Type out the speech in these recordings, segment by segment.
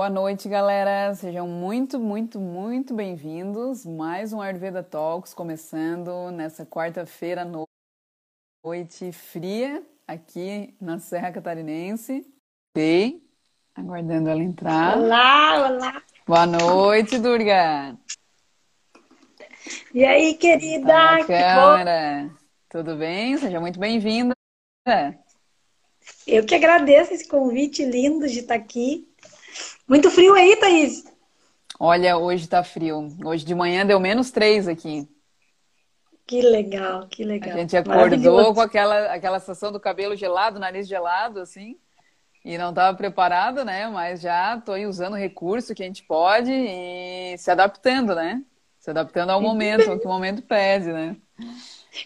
Boa noite, galera. Sejam muito, muito, muito bem-vindos. Mais um Ayurveda Talks começando nessa quarta-feira noite fria aqui na Serra Catarinense. E aguardando ela entrar. Olá, olá. Boa noite, Durga. E aí, querida? Tá câmera. Tudo bem? Seja muito bem-vinda. Eu que agradeço esse convite lindo de estar aqui. Muito frio aí, Thaís? Olha, hoje tá frio. Hoje de manhã deu menos três aqui. Que legal, que legal. A gente acordou com aquela, aquela sensação do cabelo gelado, nariz gelado, assim. E não estava preparado, né? Mas já estou usando o recurso que a gente pode e se adaptando, né? Se adaptando ao momento, ao que o momento pede, né?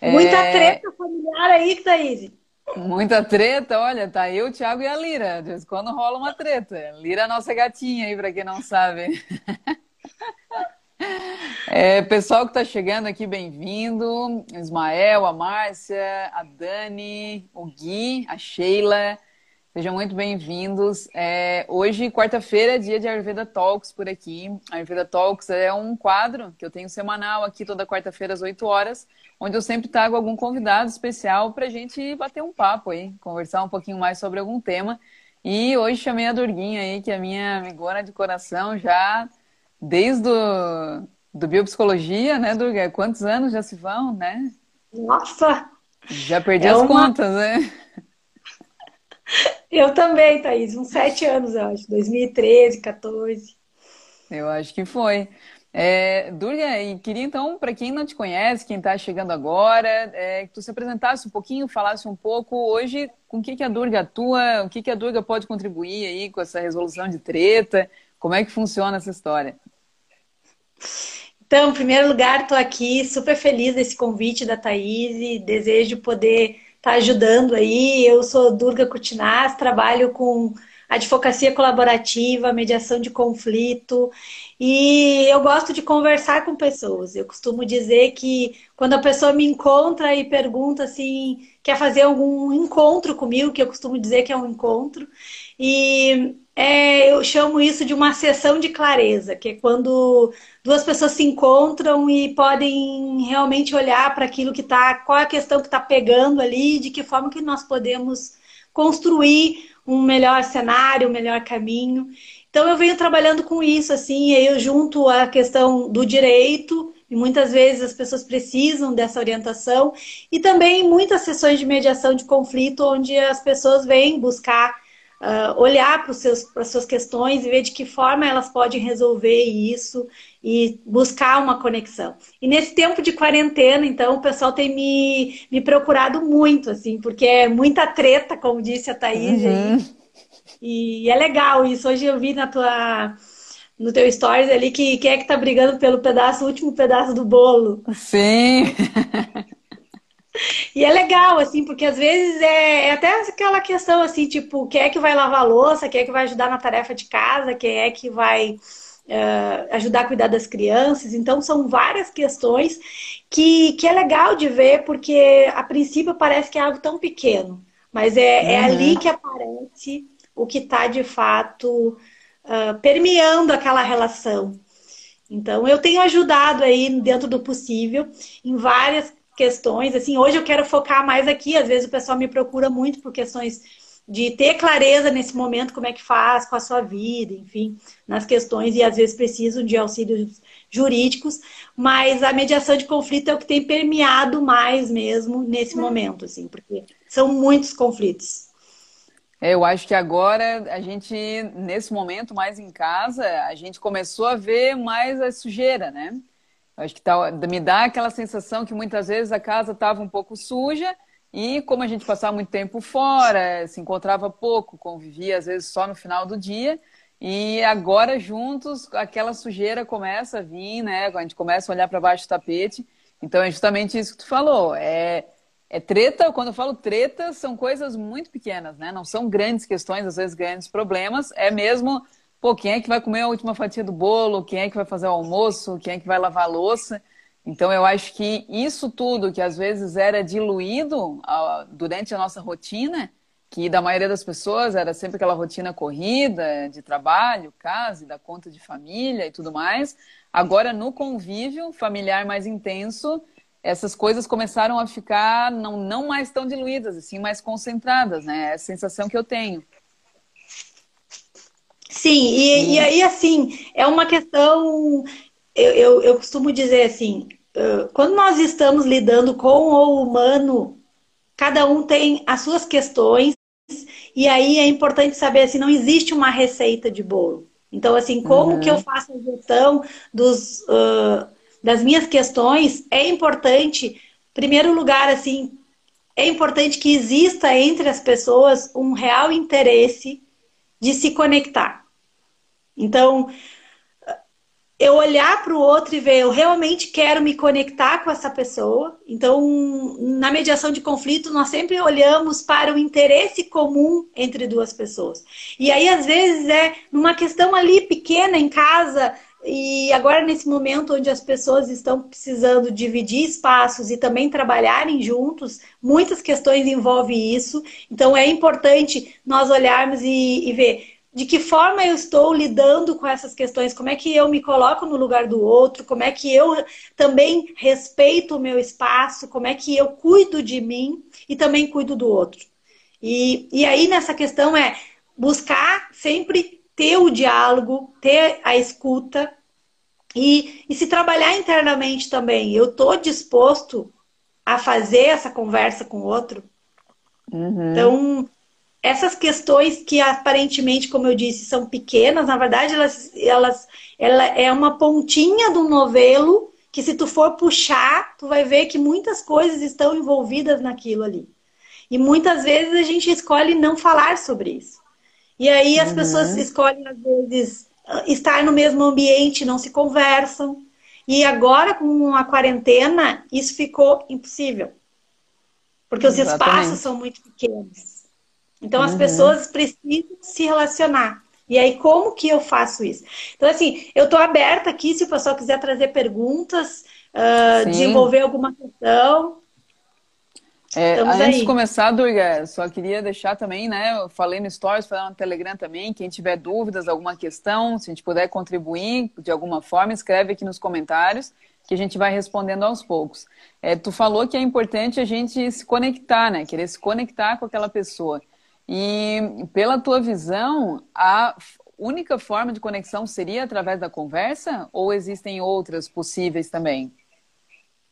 Muita é... treta familiar aí, Thaís. Muita treta, olha, tá eu, o Thiago e a Lira. Quando rola uma treta. Lira é a nossa gatinha aí, para quem não sabe. É, pessoal que está chegando aqui, bem-vindo. Ismael, a Márcia, a Dani, o Gui, a Sheila. Sejam muito bem-vindos. É, hoje, quarta-feira, é dia de Ayurveda Talks por aqui. Ayurveda Talks é um quadro que eu tenho semanal aqui toda quarta-feira às 8 horas, onde eu sempre trago algum convidado especial para a gente bater um papo aí, conversar um pouquinho mais sobre algum tema. E hoje chamei a Durguinha aí, que é a minha amigona de coração já desde o, do Biopsicologia, né, Durga? Quantos anos já se vão, né? Nossa! Já perdi é as uma... contas, né? Eu também, Thaís, uns sete anos, eu acho, 2013, 14. Eu acho que foi. É, Durga, e queria então, para quem não te conhece, quem está chegando agora, é, que tu se apresentasse um pouquinho, falasse um pouco hoje com o que, que a Durga atua, o que, que a Durga pode contribuir aí com essa resolução de treta, como é que funciona essa história? Então, em primeiro lugar, estou aqui super feliz desse convite da Thaís e desejo poder está ajudando aí. Eu sou Durga Kutinaz, trabalho com advocacia colaborativa, mediação de conflito e eu gosto de conversar com pessoas. Eu costumo dizer que quando a pessoa me encontra e pergunta assim, quer fazer algum encontro comigo, que eu costumo dizer que é um encontro, e é, eu chamo isso de uma sessão de clareza, que é quando duas pessoas se encontram e podem realmente olhar para aquilo que está, qual é a questão que está pegando ali, de que forma que nós podemos construir um melhor cenário, um melhor caminho. Então eu venho trabalhando com isso, assim, eu junto a questão do direito, e muitas vezes as pessoas precisam dessa orientação, e também muitas sessões de mediação de conflito, onde as pessoas vêm buscar uh, olhar para as suas questões e ver de que forma elas podem resolver isso e buscar uma conexão. E nesse tempo de quarentena, então, o pessoal tem me, me procurado muito, assim, porque é muita treta, como disse a Thaís. Uhum. E, e é legal isso. Hoje eu vi na tua no teu stories ali que quem é que tá brigando pelo pedaço, último pedaço do bolo. Sim. E é legal, assim, porque às vezes é, é, até aquela questão assim, tipo, quem é que vai lavar a louça, quem é que vai ajudar na tarefa de casa, quem é que vai uh, ajudar a cuidar das crianças. Então, são várias questões que, que é legal de ver, porque a princípio parece que é algo tão pequeno, mas é, uhum. é ali que aparece o que está de fato uh, permeando aquela relação. Então, eu tenho ajudado aí, dentro do possível, em várias questões. Assim, hoje eu quero focar mais aqui. Às vezes o pessoal me procura muito por questões de ter clareza nesse momento, como é que faz com a sua vida, enfim, nas questões, e às vezes precisam de auxílios jurídicos, mas a mediação de conflito é o que tem permeado mais mesmo nesse momento, assim, porque são muitos conflitos. É, eu acho que agora a gente, nesse momento, mais em casa, a gente começou a ver mais a sujeira, né? Acho que tá, me dá aquela sensação que muitas vezes a casa estava um pouco suja e como a gente passava muito tempo fora, se encontrava pouco, convivia às vezes só no final do dia, e agora juntos aquela sujeira começa a vir, né? A gente começa a olhar para baixo do tapete. Então é justamente isso que tu falou. É, é treta, quando eu falo treta, são coisas muito pequenas, né? Não são grandes questões, às vezes grandes problemas. É mesmo pô, quem é que vai comer a última fatia do bolo? Quem é que vai fazer o almoço? Quem é que vai lavar a louça? Então, eu acho que isso tudo, que às vezes era diluído durante a nossa rotina, que da maioria das pessoas era sempre aquela rotina corrida de trabalho, casa, da conta de família e tudo mais. Agora, no convívio familiar mais intenso, essas coisas começaram a ficar não, não mais tão diluídas, assim, mais concentradas, né? É a sensação que eu tenho. Sim, e, e aí, assim, é uma questão. Eu, eu, eu costumo dizer assim: quando nós estamos lidando com o humano, cada um tem as suas questões, e aí é importante saber assim, não existe uma receita de bolo. Então, assim, como uhum. que eu faço a gestão dos, uh, das minhas questões? É importante, primeiro lugar, assim, é importante que exista entre as pessoas um real interesse de se conectar. Então, eu olhar para o outro e ver, eu realmente quero me conectar com essa pessoa. Então, na mediação de conflito, nós sempre olhamos para o interesse comum entre duas pessoas. E aí, às vezes, é numa questão ali pequena em casa, e agora nesse momento onde as pessoas estão precisando dividir espaços e também trabalharem juntos, muitas questões envolvem isso. Então, é importante nós olharmos e, e ver de que forma eu estou lidando com essas questões, como é que eu me coloco no lugar do outro, como é que eu também respeito o meu espaço, como é que eu cuido de mim e também cuido do outro. E, e aí nessa questão é buscar sempre ter o diálogo, ter a escuta e, e se trabalhar internamente também. Eu estou disposto a fazer essa conversa com o outro. Uhum. Então, essas questões que aparentemente, como eu disse, são pequenas, na verdade, elas, elas ela é uma pontinha do novelo que se tu for puxar, tu vai ver que muitas coisas estão envolvidas naquilo ali. E muitas vezes a gente escolhe não falar sobre isso. E aí as uhum. pessoas escolhem, às vezes, estar no mesmo ambiente, não se conversam. E agora, com a quarentena, isso ficou impossível. Porque os Exatamente. espaços são muito pequenos. Então uhum. as pessoas precisam se relacionar. E aí, como que eu faço isso? Então, assim, eu estou aberta aqui se o pessoal quiser trazer perguntas, uh, desenvolver alguma questão. É, antes aí. de começar, Durga, só queria deixar também, né? Eu falei no Stories, falei no Telegram também. Quem tiver dúvidas, alguma questão, se a gente puder contribuir de alguma forma, escreve aqui nos comentários que a gente vai respondendo aos poucos. É, tu falou que é importante a gente se conectar, né? Querer se conectar com aquela pessoa. E pela tua visão, a única forma de conexão seria através da conversa ou existem outras possíveis também?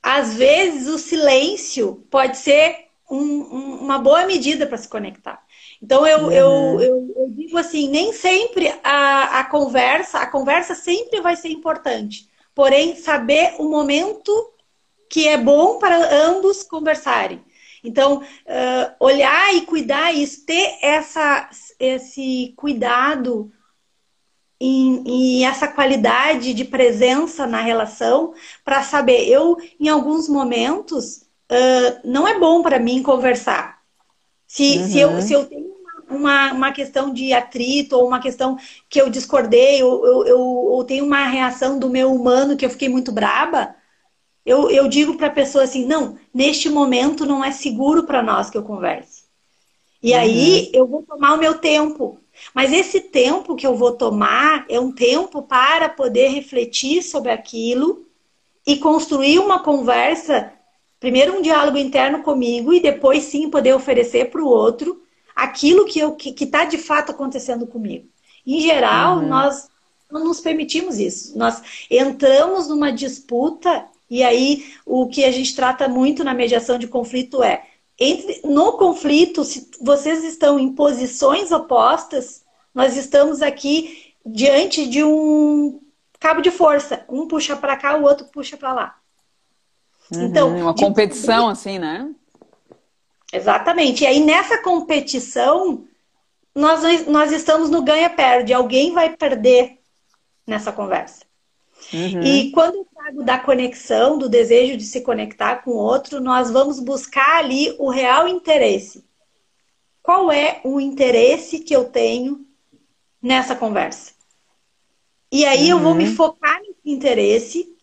Às vezes o silêncio pode ser um, um, uma boa medida para se conectar. Então eu, uhum. eu, eu, eu, digo assim, nem sempre a, a conversa, a conversa sempre vai ser importante. Porém, saber o momento que é bom para ambos conversarem. Então, uh, olhar e cuidar isso, ter essa, esse cuidado e, essa qualidade de presença na relação para saber, eu, em alguns momentos, uh, não é bom para mim conversar. Se, uhum. se, eu, se eu tenho uma, uma questão de atrito ou uma questão que eu discordei ou eu, eu, eu tenho uma reação do meu humano que eu fiquei muito braba, eu, eu digo para a pessoa assim: não, neste momento não é seguro para nós que eu converse. E uhum. aí eu vou tomar o meu tempo. Mas esse tempo que eu vou tomar é um tempo para poder refletir sobre aquilo e construir uma conversa, primeiro um diálogo interno comigo e depois sim poder oferecer para o outro aquilo que eu que está de fato acontecendo comigo. Em geral, uhum. nós não nos permitimos isso. Nós entramos numa disputa e aí, o que a gente trata muito na mediação de conflito é: entre, no conflito, se vocês estão em posições opostas, nós estamos aqui diante de um cabo de força. Um puxa para cá, o outro puxa para lá. Uhum, então, uma competição, de... assim, né? Exatamente. E aí, nessa competição, nós, nós estamos no ganha-perde. Alguém vai perder nessa conversa. Uhum. E quando eu trago da conexão, do desejo de se conectar com o outro, nós vamos buscar ali o real interesse. Qual é o interesse que eu tenho nessa conversa? E aí uhum. eu vou me uhum. focar nesse interesse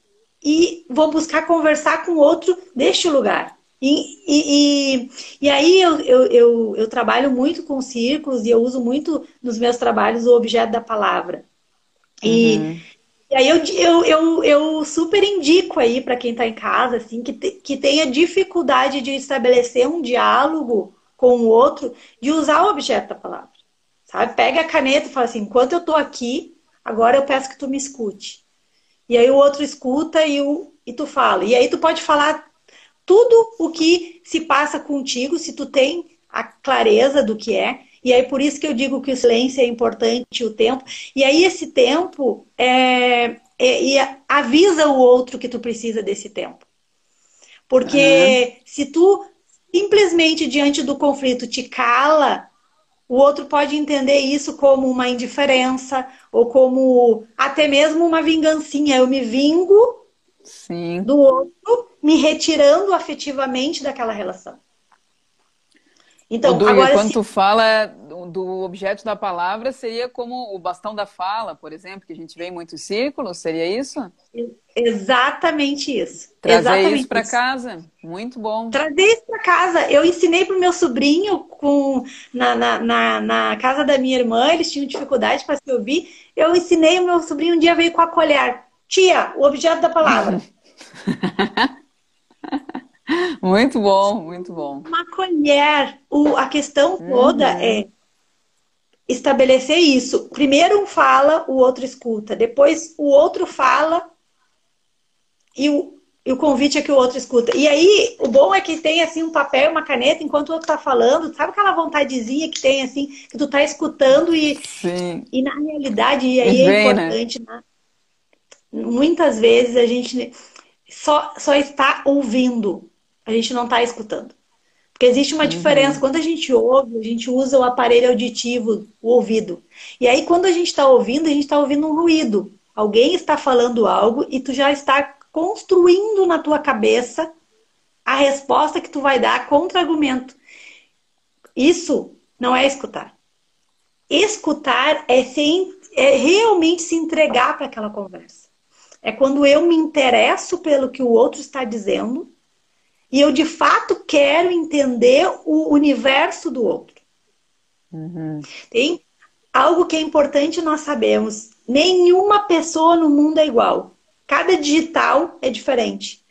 e vou buscar conversar com o outro deste lugar. E, e, e, e aí eu, eu, eu, eu, trabalho muito com círculos e eu uso muito nos meus trabalhos o objeto da palavra. E, uhum. E aí eu, eu, eu, eu super indico aí para quem está em casa, assim, que, te, que tenha dificuldade de estabelecer um diálogo com o outro, de usar o objeto da palavra. Sabe? Pega a caneta e fala assim, enquanto eu estou aqui, agora eu peço que tu me escute. E aí o outro escuta e, o, e tu fala. E aí tu pode falar tudo o que se passa contigo, se tu tem a clareza do que é. E aí por isso que eu digo que o silêncio é importante, o tempo. E aí esse tempo é, é, avisa o outro que tu precisa desse tempo. Porque uhum. se tu simplesmente diante do conflito te cala, o outro pode entender isso como uma indiferença ou como até mesmo uma vingancinha. Eu me vingo Sim. do outro, me retirando afetivamente daquela relação. Então, agora quando se... tu fala do objeto da palavra, seria como o bastão da fala, por exemplo, que a gente vê em muitos círculos, seria isso? Exatamente isso. Trazer Exatamente isso para casa, muito bom. Trazer isso para casa. Eu ensinei para o meu sobrinho com na, na, na, na, casa da minha irmã, eles tinham dificuldade para se ouvir. Eu ensinei o meu sobrinho um dia veio com a colher. Tia, o objeto da palavra. muito bom, muito bom. Uma colher. O, a questão toda uhum. é estabelecer isso. Primeiro um fala, o outro escuta. Depois o outro fala e o, e o convite é que o outro escuta. E aí, o bom é que tem assim um papel, uma caneta, enquanto o outro tá falando, sabe aquela vontadezinha que tem assim, que tu tá escutando e, Sim. e na realidade, e aí é né? importante, né? muitas vezes a gente só, só está ouvindo, a gente não está escutando. Porque existe uma uhum. diferença. Quando a gente ouve, a gente usa o aparelho auditivo, o ouvido. E aí, quando a gente está ouvindo, a gente está ouvindo um ruído. Alguém está falando algo e tu já está construindo na tua cabeça a resposta que tu vai dar contra-argumento. Isso não é escutar. Escutar é, sem, é realmente se entregar para aquela conversa. É quando eu me interesso pelo que o outro está dizendo e eu de fato quero entender o universo do outro. Uhum. Tem algo que é importante nós sabemos: nenhuma pessoa no mundo é igual. Cada digital é diferente.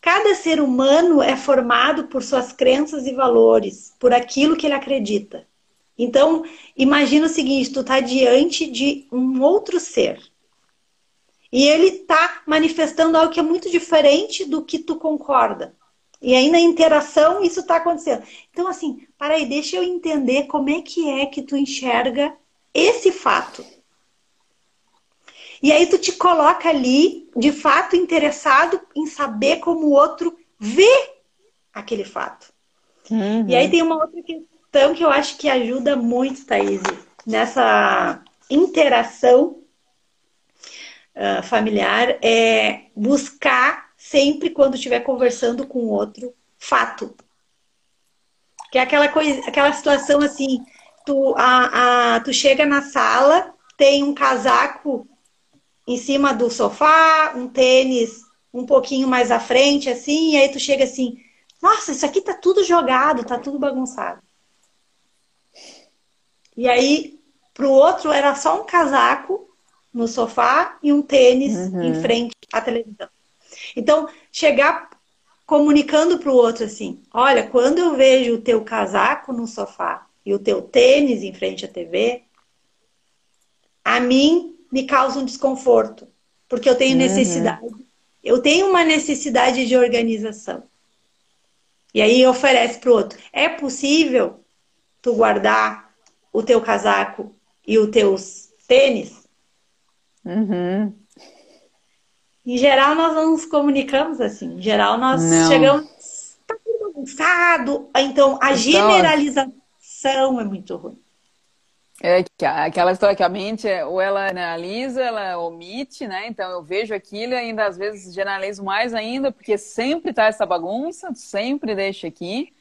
Cada ser humano é formado por suas crenças e valores, por aquilo que ele acredita. Então, imagina o seguinte: tu está diante de um outro ser e ele está manifestando algo que é muito diferente do que tu concorda. E aí na interação isso está acontecendo. Então, assim, para aí, deixa eu entender como é que é que tu enxerga esse fato. E aí tu te coloca ali, de fato, interessado em saber como o outro vê aquele fato. Uhum. E aí tem uma outra questão que eu acho que ajuda muito, Thaís, nessa interação uh, familiar é buscar sempre quando estiver conversando com o outro fato. Que é aquela coisa, aquela situação assim, tu, a, a, tu chega na sala, tem um casaco em cima do sofá, um tênis um pouquinho mais à frente, assim, e aí tu chega assim, nossa, isso aqui tá tudo jogado, tá tudo bagunçado. E aí, pro outro era só um casaco no sofá e um tênis uhum. em frente à televisão. Então, chegar comunicando para o outro assim: olha, quando eu vejo o teu casaco no sofá e o teu tênis em frente à TV, a mim me causa um desconforto, porque eu tenho uhum. necessidade. Eu tenho uma necessidade de organização. E aí oferece para o outro: é possível tu guardar o teu casaco e os teus tênis? Uhum. Em geral, nós não nos comunicamos assim. Em geral, nós não. chegamos. Tá tudo bagunçado. Então, a então, generalização é muito ruim. É aquela história que a mente, é, ou ela analisa, ela omite, né? Então eu vejo aquilo e ainda às vezes generalizo mais ainda, porque sempre tá essa bagunça, sempre deixa aqui.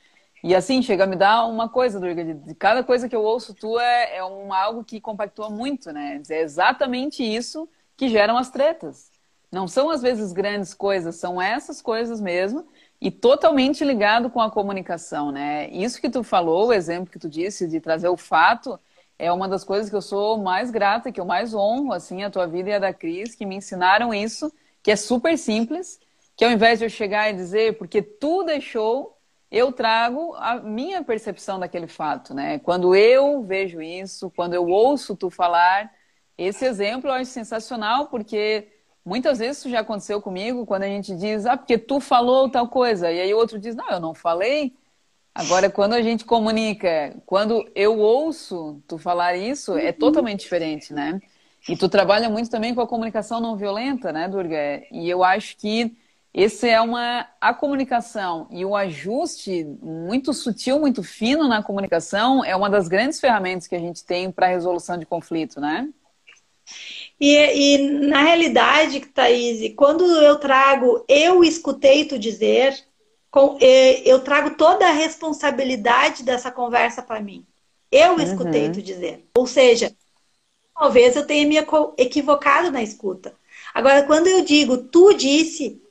E assim, chega a me dar uma coisa, Durga, de cada coisa que eu ouço tua é, é um, algo que compactua muito, né? É exatamente isso que geram as tretas. Não são às vezes grandes coisas, são essas coisas mesmo. e totalmente ligado com a comunicação, né? Isso que tu falou, o exemplo que tu disse de trazer o fato, é uma das coisas que eu sou mais grata, que eu mais honro, assim, a tua vida e a da Cris, que me ensinaram isso, que é super simples, que ao invés de eu chegar e dizer, porque tu deixou, eu trago a minha percepção daquele fato, né? Quando eu vejo isso, quando eu ouço tu falar, esse exemplo eu acho sensacional, porque muitas vezes isso já aconteceu comigo, quando a gente diz, ah, porque tu falou tal coisa, e aí o outro diz, não, eu não falei. Agora, quando a gente comunica, quando eu ouço tu falar isso, é totalmente diferente, né? E tu trabalha muito também com a comunicação não violenta, né, Durga? E eu acho que esse é uma a comunicação e o ajuste muito sutil, muito fino na comunicação é uma das grandes ferramentas que a gente tem para a resolução de conflito, né? E, e na realidade, Thaís, quando eu trago eu escutei tu dizer, com, eu trago toda a responsabilidade dessa conversa para mim. Eu escutei uhum. tu dizer. Ou seja, talvez eu tenha me equivocado na escuta. Agora, quando eu digo tu disse,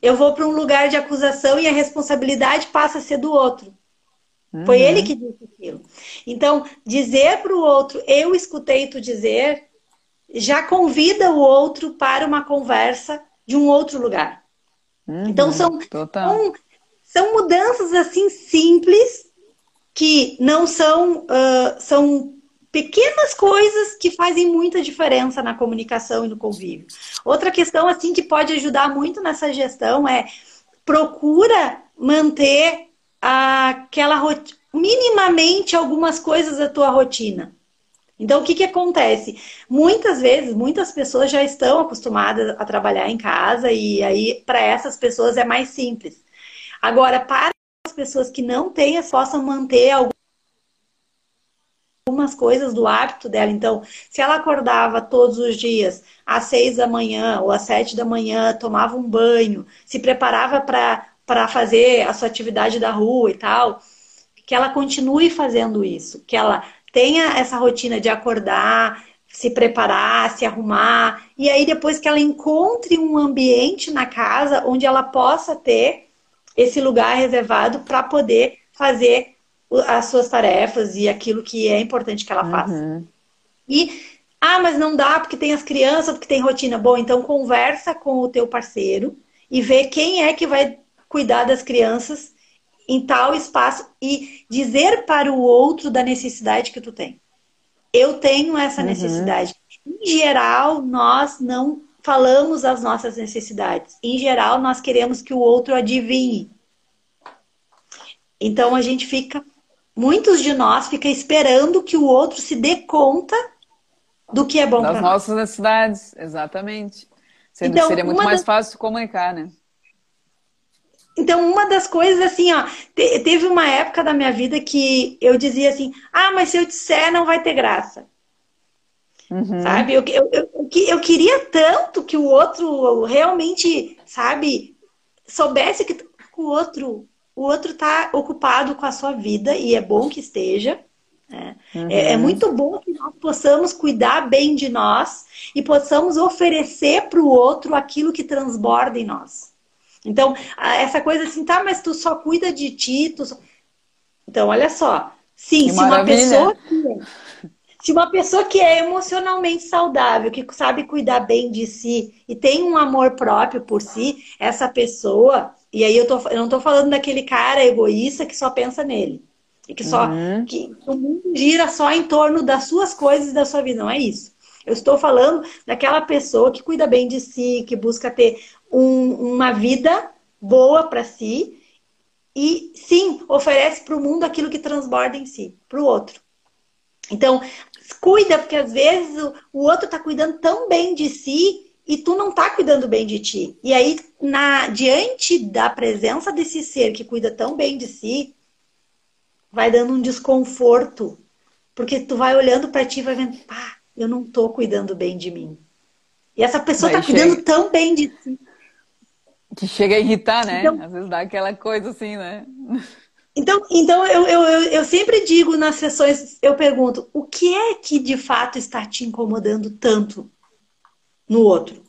eu vou para um lugar de acusação e a responsabilidade passa a ser do outro. Uhum. Foi ele que disse aquilo. Então, dizer para o outro, eu escutei tu dizer, já convida o outro para uma conversa de um outro lugar. Uhum. Então, são, são, são, mudanças assim simples que não são, uh, são pequenas coisas que fazem muita diferença na comunicação e no convívio. Outra questão assim que pode ajudar muito nessa gestão é procura manter aquela minimamente algumas coisas da tua rotina. Então, o que, que acontece? Muitas vezes, muitas pessoas já estão acostumadas a trabalhar em casa e aí, para essas pessoas, é mais simples. Agora, para as pessoas que não têm, possam manter algumas coisas do hábito dela. Então, se ela acordava todos os dias às seis da manhã ou às sete da manhã, tomava um banho, se preparava para fazer a sua atividade da rua e tal, que ela continue fazendo isso, que ela tenha essa rotina de acordar, se preparar, se arrumar, e aí depois que ela encontre um ambiente na casa onde ela possa ter esse lugar reservado para poder fazer as suas tarefas e aquilo que é importante que ela faça. Uhum. E, ah, mas não dá porque tem as crianças, porque tem rotina. Bom, então conversa com o teu parceiro e vê quem é que vai cuidar das crianças em tal espaço e dizer para o outro da necessidade que tu tem. Eu tenho essa uhum. necessidade. Em geral, nós não falamos as nossas necessidades. Em geral, nós queremos que o outro adivinhe. Então a gente fica muitos de nós ficam esperando que o outro se dê conta do que é bom para nós. Das nossas necessidades, exatamente. Sendo então, seria muito mais das... fácil comunicar, né? Então, uma das coisas, assim, ó, teve uma época da minha vida que eu dizia assim: ah, mas se eu disser, não vai ter graça. Uhum. Sabe? Eu, eu, eu, eu, queria tanto que o outro realmente, sabe, soubesse que o outro o outro está ocupado com a sua vida e é bom que esteja. Né? Uhum. É, é, muito bom que nós possamos cuidar bem de nós e possamos oferecer para o outro aquilo que transborda em nós. Então, essa coisa assim, tá, mas tu só cuida de ti. Tu só... Então, olha só. Sim, que se uma pessoa que é, se uma pessoa que é emocionalmente saudável, que sabe cuidar bem de si e tem um amor próprio por si, essa pessoa e aí eu, tô, eu não tô falando daquele cara egoísta que só pensa nele. E que só. Uhum. Que o mundo gira só em torno das suas coisas e da sua vida. Não é isso. Eu estou falando daquela pessoa que cuida bem de si, que busca ter um, uma vida boa para si e sim oferece para o mundo aquilo que transborda em si, para o outro. Então, cuida, porque às vezes o, o outro está cuidando tão bem de si e tu não tá cuidando bem de ti. E aí, na, diante da presença desse ser que cuida tão bem de si, vai dando um desconforto. Porque tu vai olhando para ti e vai vendo, pá, eu não tô cuidando bem de mim. E essa pessoa vai, tá chega... cuidando tão bem de si. Que chega a irritar, né? Então, Às vezes dá aquela coisa assim, né? Então, então eu, eu, eu, eu sempre digo nas sessões, eu pergunto, o que é que de fato está te incomodando tanto? no outro.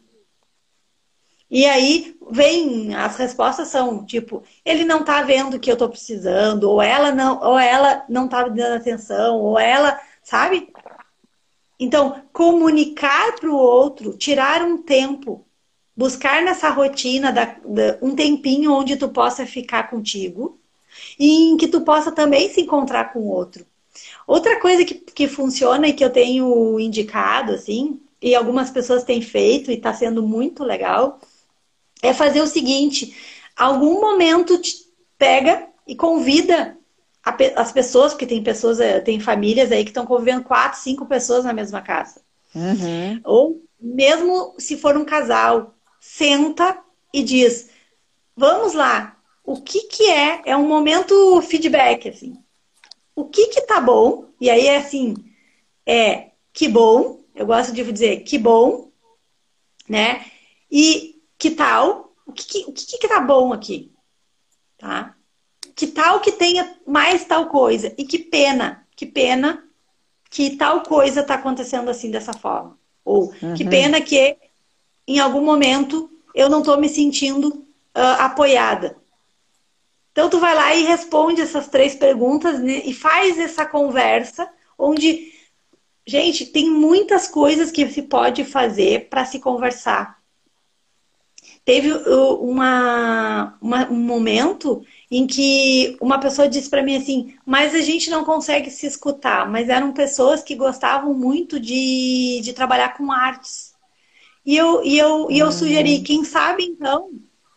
E aí vem, as respostas são tipo, ele não tá vendo o que eu tô precisando, ou ela não, ou ela não tá me dando atenção, ou ela, sabe? Então, comunicar para o outro, tirar um tempo, buscar nessa rotina da, da, um tempinho onde tu possa ficar contigo e em que tu possa também se encontrar com o outro. Outra coisa que, que funciona e que eu tenho indicado, assim, e algumas pessoas têm feito e está sendo muito legal, é fazer o seguinte: algum momento te pega e convida as pessoas, porque tem pessoas, eh, tem famílias aí que estão convivendo quatro, cinco pessoas na mesma casa. Uhum. Ou mesmo se for um casal, senta e diz: vamos lá, o que que é? É um momento feedback, assim. O que que tá bom? E aí é assim, é que bom, eu gosto de dizer que bom, né? E que tal? O que, que, o que, que tá bom aqui? Tá? Que tal que tenha mais tal coisa? E que pena, que pena que tal coisa tá acontecendo assim dessa forma. Ou uhum. que pena que em algum momento eu não tô me sentindo uh, apoiada. Então tu vai lá e responde essas três perguntas né, e faz essa conversa onde, gente, tem muitas coisas que se pode fazer para se conversar. Teve uma, uma, um momento em que uma pessoa disse para mim assim, mas a gente não consegue se escutar. Mas eram pessoas que gostavam muito de, de trabalhar com artes. E eu, e eu, e eu sugeri, uhum. quem sabe então,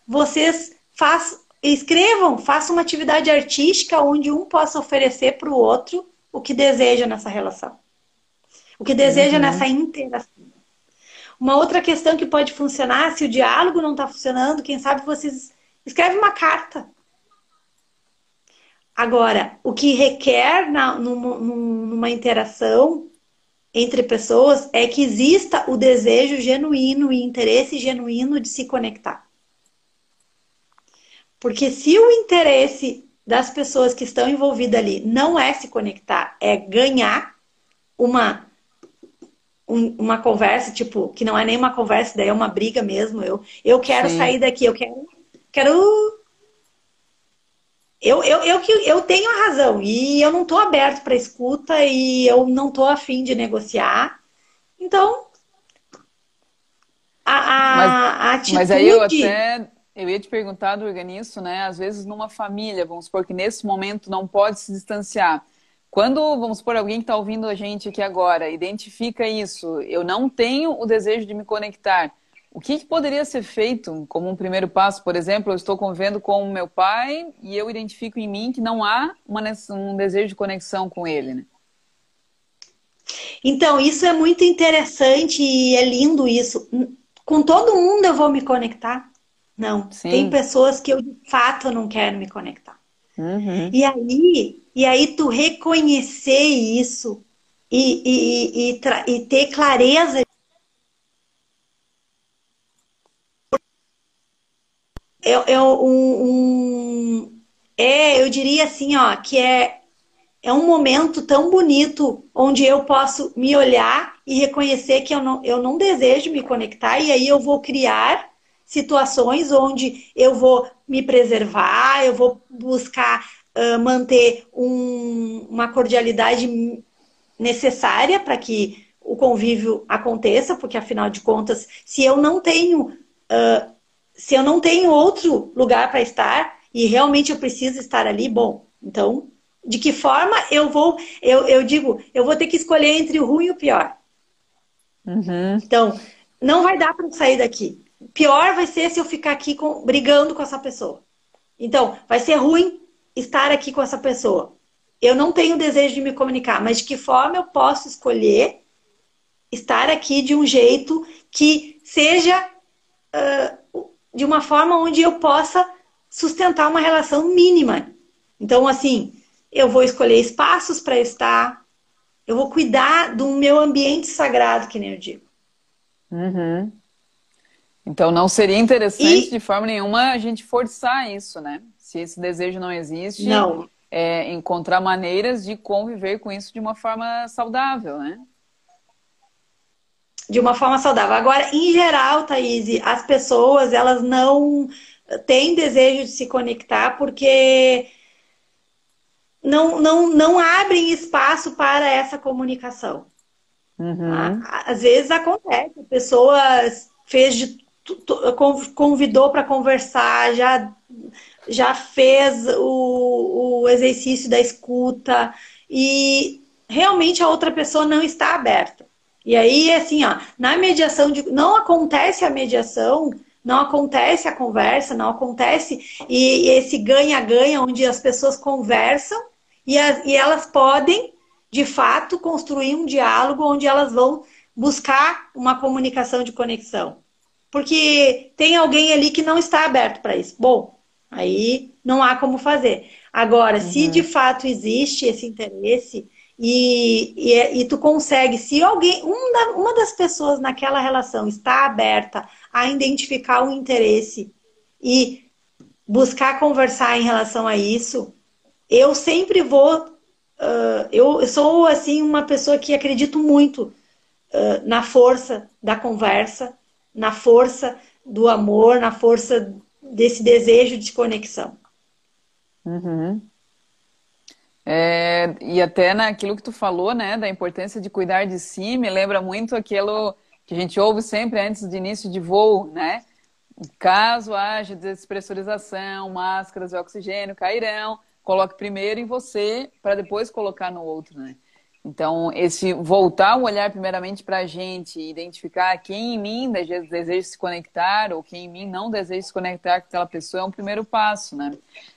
vocês faz, escrevam, façam uma atividade artística onde um possa oferecer para o outro o que deseja nessa relação. O que deseja uhum. nessa interação. Uma outra questão que pode funcionar, se o diálogo não está funcionando, quem sabe vocês escreve uma carta. Agora, o que requer na, numa, numa interação entre pessoas é que exista o desejo genuíno e interesse genuíno de se conectar. Porque se o interesse das pessoas que estão envolvidas ali não é se conectar, é ganhar uma um, uma conversa, tipo, que não é nem uma conversa, daí é uma briga mesmo. Eu, eu quero Sim. sair daqui, eu quero. Quero. Eu, eu, eu, eu tenho a razão e eu não estou aberto para escuta e eu não estou afim de negociar. Então, a, a, mas, a atitude... Mas aí eu até eu ia te perguntar, Durga, nisso, né? Às vezes numa família, vamos supor que nesse momento não pode se distanciar. Quando, vamos supor, alguém que está ouvindo a gente aqui agora identifica isso, eu não tenho o desejo de me conectar, o que, que, poderia ser feito como um primeiro passo? Por exemplo, eu estou convivendo com o meu pai e eu identifico em mim que não há uma, um desejo de conexão com ele, né? Então, isso é muito interessante e é lindo isso. Com todo mundo eu vou me conectar? Não. Sim. Tem pessoas que eu de fato não quero me conectar. Uhum. E aí, e aí tu reconhecer isso e, e, e, e ter clareza é, é um, um, é, eu diria assim, ó, que é, é um momento tão bonito onde eu posso me olhar e reconhecer que eu não, eu não desejo me conectar e aí eu vou criar situações onde eu vou me preservar, eu vou buscar uh, manter um, uma cordialidade necessária para que o convívio aconteça, porque afinal de contas, se eu não tenho, uh, se eu não tenho outro lugar para estar e realmente eu preciso estar ali, bom, então de que forma eu vou, eu, eu digo, eu vou ter que escolher entre o ruim e o pior. Uhum. Então, não vai dar para sair daqui. Pior vai ser se eu ficar aqui com, brigando com essa pessoa. Então, vai ser ruim estar aqui com essa pessoa. Eu não tenho desejo de me comunicar, mas de que forma eu posso escolher estar aqui de um jeito que seja uh, de uma forma onde eu possa sustentar uma relação mínima. Então, assim, eu vou escolher espaços para estar, eu vou cuidar do meu ambiente sagrado, que nem eu digo. Uhum. Então não seria interessante e... de forma nenhuma a gente forçar isso, né? Se esse desejo não existe, não. É, encontrar maneiras de conviver com isso de uma forma saudável, né? De uma forma saudável. Agora, em geral, Thaís, as pessoas, elas não têm desejo de se conectar porque não, não, não abrem espaço para essa comunicação. Uhum. Às vezes acontece, a pessoa fez de, convidou para conversar, já, já fez o, o exercício da escuta e realmente a outra pessoa não está aberta. E aí, assim, ó, na mediação de. Não acontece a mediação, não acontece a conversa, não acontece e, e esse ganha-ganha onde as pessoas conversam e, as, e elas podem, de fato, construir um diálogo onde elas vão buscar uma comunicação de conexão. Porque tem alguém ali que não está aberto para isso. Bom, aí não há como fazer. Agora, uhum. se de fato existe esse interesse e, e, e tu consegue, se alguém, um da, uma das pessoas naquela relação está aberta a identificar um interesse e buscar conversar em relação a isso, eu sempre vou. Uh, eu sou assim uma pessoa que acredito muito uh, na força da conversa, na força do amor, na força desse desejo de conexão. Uhum. É, e até naquilo que tu falou, né, da importância de cuidar de si, me lembra muito aquilo que a gente ouve sempre antes de início de voo, né? Caso haja despressurização, máscaras de oxigênio cairão, coloque primeiro em você para depois colocar no outro, né? Então, esse voltar o olhar primeiramente para a gente, identificar quem em mim deseja se conectar ou quem em mim não deseja se conectar com aquela pessoa é um primeiro passo, né?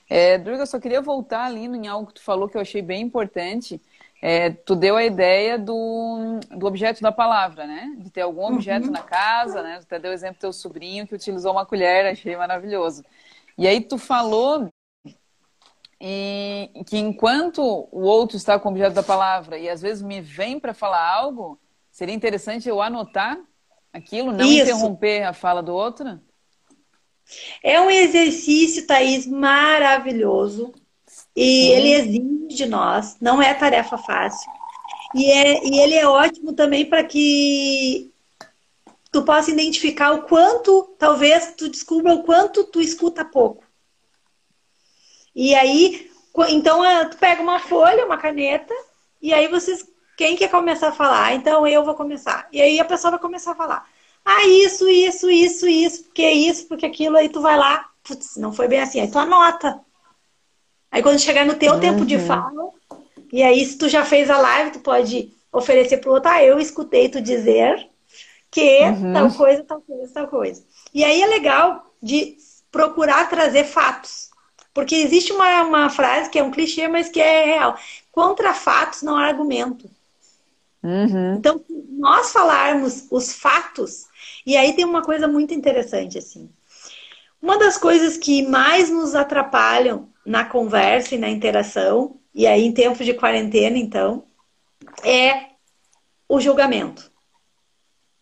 É, Durga, eu só queria voltar ali em algo que tu falou que eu achei bem importante. É, tu deu a ideia do, do objeto da palavra, né? De ter algum objeto uhum. na casa, né? Tu deu o exemplo do teu sobrinho que utilizou uma colher, achei maravilhoso. E aí tu falou e que enquanto o outro está com o objeto da palavra e às vezes me vem para falar algo, seria interessante eu anotar aquilo, não Isso. interromper a fala do outro? É um exercício, Thaís, maravilhoso. E ele exige de nós, não é tarefa fácil. E, é, e ele é ótimo também para que tu possa identificar o quanto, talvez tu descubra o quanto tu escuta pouco. E aí, então, tu pega uma folha, uma caneta, e aí vocês. Quem quer começar a falar? Então eu vou começar. E aí a pessoa vai começar a falar. Ah, isso, isso, isso, isso, porque isso, porque aquilo, aí tu vai lá, putz, não foi bem assim, aí tu anota. Aí quando chegar no teu uhum. tempo de uhum. fala, e aí se tu já fez a live, tu pode oferecer pro outro, ah, eu escutei tu dizer que uhum. tal coisa, tal coisa, tal coisa. E aí é legal de procurar trazer fatos. Porque existe uma, uma frase que é um clichê, mas que é real. Contra fatos não há argumento. Uhum. Então, nós falarmos os fatos, e aí tem uma coisa muito interessante, assim. Uma das coisas que mais nos atrapalham na conversa e na interação, e aí em tempo de quarentena, então, é o julgamento.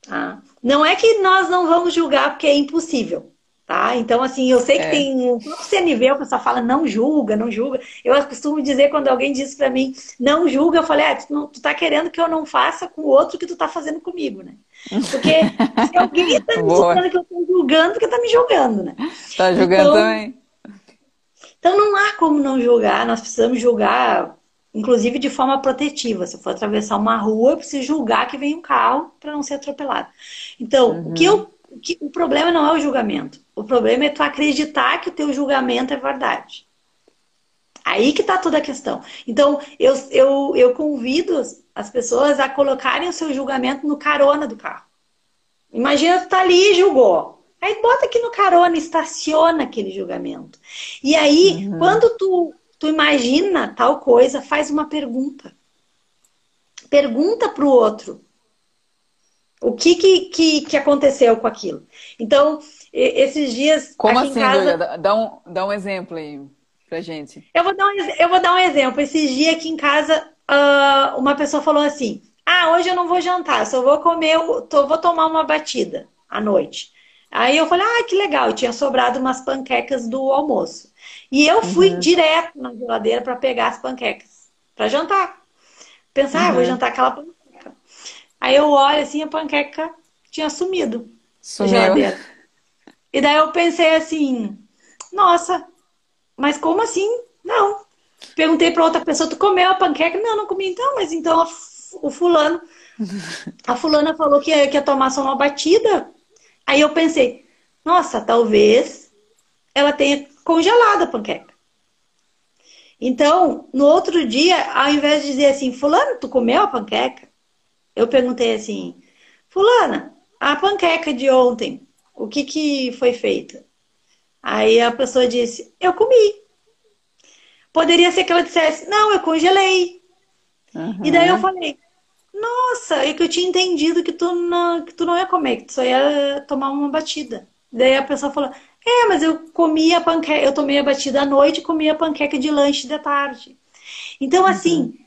Tá? Não é que nós não vamos julgar porque é impossível. Tá? Então, assim, eu sei que é. tem um CNV, o pessoal fala não julga, não julga. Eu costumo dizer quando alguém diz para mim não julga, eu falei, ah, tu, não, tu tá querendo que eu não faça com o outro que tu tá fazendo comigo, né? Porque se alguém está me dizendo que eu tô julgando, porque tá me julgando, né? Tá julgando então, também. Então não há como não julgar, nós precisamos julgar, inclusive de forma protetiva. Se eu for atravessar uma rua, eu preciso julgar que vem um carro para não ser atropelado. Então, uhum. o que eu que, o problema não é o julgamento. O problema é tu acreditar que o teu julgamento é verdade. Aí que está toda a questão. Então, eu, eu, eu convido as pessoas a colocarem o seu julgamento no carona do carro. Imagina tu tá ali e julgou. Aí bota aqui no carona, estaciona aquele julgamento. E aí, uhum. quando tu, tu imagina tal coisa, faz uma pergunta. Pergunta para o outro. O que, que, que, que aconteceu com aquilo? Então, esses dias. Como assim, casa... Dá um, dá um exemplo aí pra gente. Eu vou dar um, eu vou dar um exemplo. Esses dias aqui em casa, uh, uma pessoa falou assim: Ah, hoje eu não vou jantar, só vou comer, tô, vou tomar uma batida à noite. Aí eu falei, ah, que legal, tinha sobrado umas panquecas do almoço. E eu fui uhum. direto na geladeira para pegar as panquecas para jantar. Pensar, uhum. ah, vou jantar aquela panqueca. Aí eu olho assim, a panqueca tinha sumido Sumiu. geladeira. E daí eu pensei assim, nossa, mas como assim? Não. Perguntei para outra pessoa, tu comeu a panqueca? Não, não comi. Então, mas então o fulano, a fulana falou que ia, que ia tomar só uma batida. Aí eu pensei, nossa, talvez ela tenha congelado a panqueca. Então, no outro dia, ao invés de dizer assim, fulano, tu comeu a panqueca? Eu perguntei assim, fulana, a panqueca de ontem, o que, que foi feito? Aí a pessoa disse, eu comi. Poderia ser que ela dissesse, não, eu congelei. Uhum. E daí eu falei, nossa, é que eu tinha entendido que tu, não, que tu não ia comer, que tu só ia tomar uma batida. Daí a pessoa falou, é, mas eu comi a panqueca, eu tomei a batida à noite e comi a panqueca de lanche da tarde. Então, assim, uhum.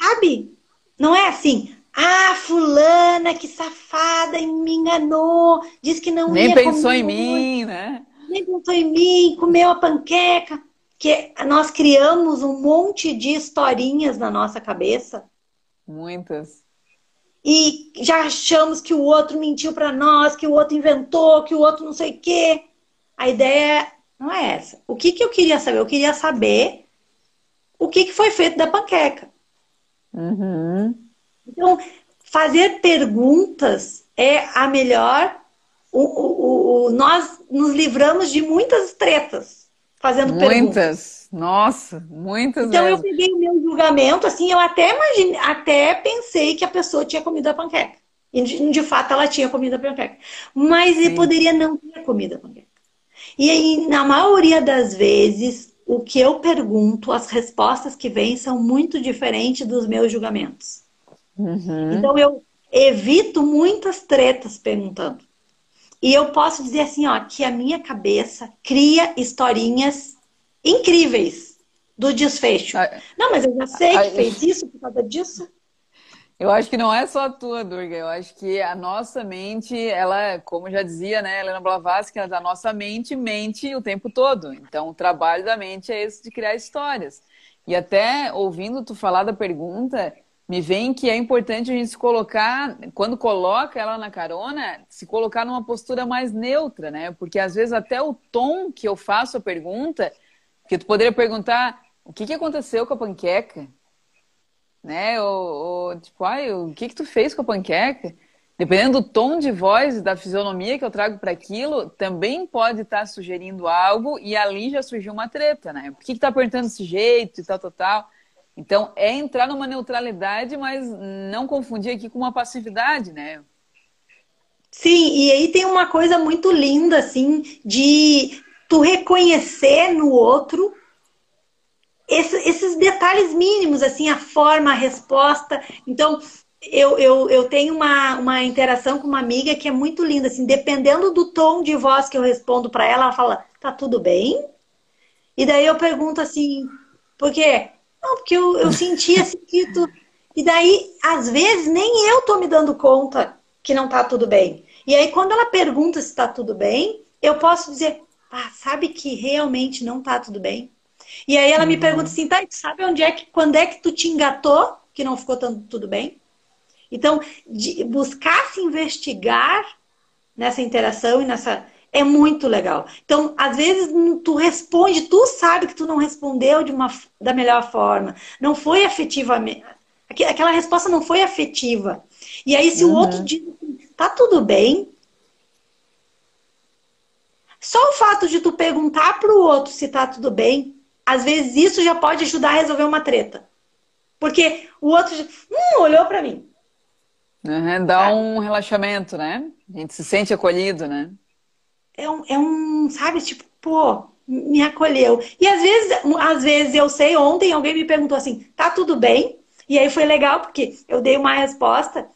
sabe? Não é assim, ah, fulana, que safada, me enganou, disse que não Nem ia pensou comer. em mim, né? Nem pensou em mim, comeu a panqueca. Que nós criamos um monte de historinhas na nossa cabeça. Muitas. E já achamos que o outro mentiu para nós, que o outro inventou, que o outro não sei o quê. A ideia não é essa. O que, que eu queria saber? Eu queria saber o que, que foi feito da panqueca. Uhum. Então, fazer perguntas é a melhor. O, o, o, nós nos livramos de muitas tretas fazendo muitas. perguntas. Muitas. Nossa, muitas Então mesmo. eu peguei o meu julgamento, assim, eu até imaginei, até pensei que a pessoa tinha comido a panqueca. E de, de fato ela tinha comido a panqueca. Mas ele poderia não ter comido a panqueca. E aí, na maioria das vezes, o que eu pergunto, as respostas que vêm são muito diferentes dos meus julgamentos. Uhum. Então eu evito muitas tretas perguntando. E eu posso dizer assim, ó, que a minha cabeça cria historinhas incríveis do desfecho. Ah, não, mas eu já sei que fez isso por causa disso. Eu acho que não é só a tua, Durga. Eu acho que a nossa mente, ela, como já dizia, né, Helena Blavatsky, a nossa mente mente o tempo todo. Então, o trabalho da mente é esse de criar histórias. E até ouvindo tu falar da pergunta, me vem que é importante a gente se colocar, quando coloca ela na carona, se colocar numa postura mais neutra, né? Porque às vezes até o tom que eu faço a pergunta, que tu poderia perguntar o que, que aconteceu com a panqueca, né? Ou, ou tipo, ai, o que que tu fez com a panqueca? Dependendo do tom de voz e da fisionomia que eu trago para aquilo, também pode estar tá sugerindo algo e ali já surgiu uma treta, né? Por que, que tá perguntando desse jeito e tal, tal, tal? Então, é entrar numa neutralidade, mas não confundir aqui com uma passividade, né? Sim, e aí tem uma coisa muito linda, assim, de tu reconhecer no outro esses detalhes mínimos, assim, a forma, a resposta. Então, eu, eu, eu tenho uma, uma interação com uma amiga que é muito linda, assim, dependendo do tom de voz que eu respondo para ela, ela fala, tá tudo bem? E daí eu pergunto assim, por quê? Não, porque eu, eu senti que tu... E daí, às vezes, nem eu tô me dando conta que não tá tudo bem. E aí, quando ela pergunta se tá tudo bem, eu posso dizer, ah, sabe que realmente não tá tudo bem? E aí ela uhum. me pergunta assim, tá, sabe onde é que, quando é que tu te engatou que não ficou tanto, tudo bem? Então, buscar se investigar nessa interação e nessa é muito legal. Então, às vezes tu responde, tu sabe que tu não respondeu de uma da melhor forma, não foi afetivamente, aquela resposta não foi afetiva. E aí se uhum. o outro diz, tá tudo bem, só o fato de tu perguntar para o outro se tá tudo bem, às vezes isso já pode ajudar a resolver uma treta. Porque o outro hum, olhou para mim. Uhum, dá um relaxamento, né? A gente se sente acolhido, né? É um, é um, sabe, tipo, pô, me acolheu. E às vezes, às vezes eu sei, ontem alguém me perguntou assim, tá tudo bem? E aí foi legal, porque eu dei uma resposta,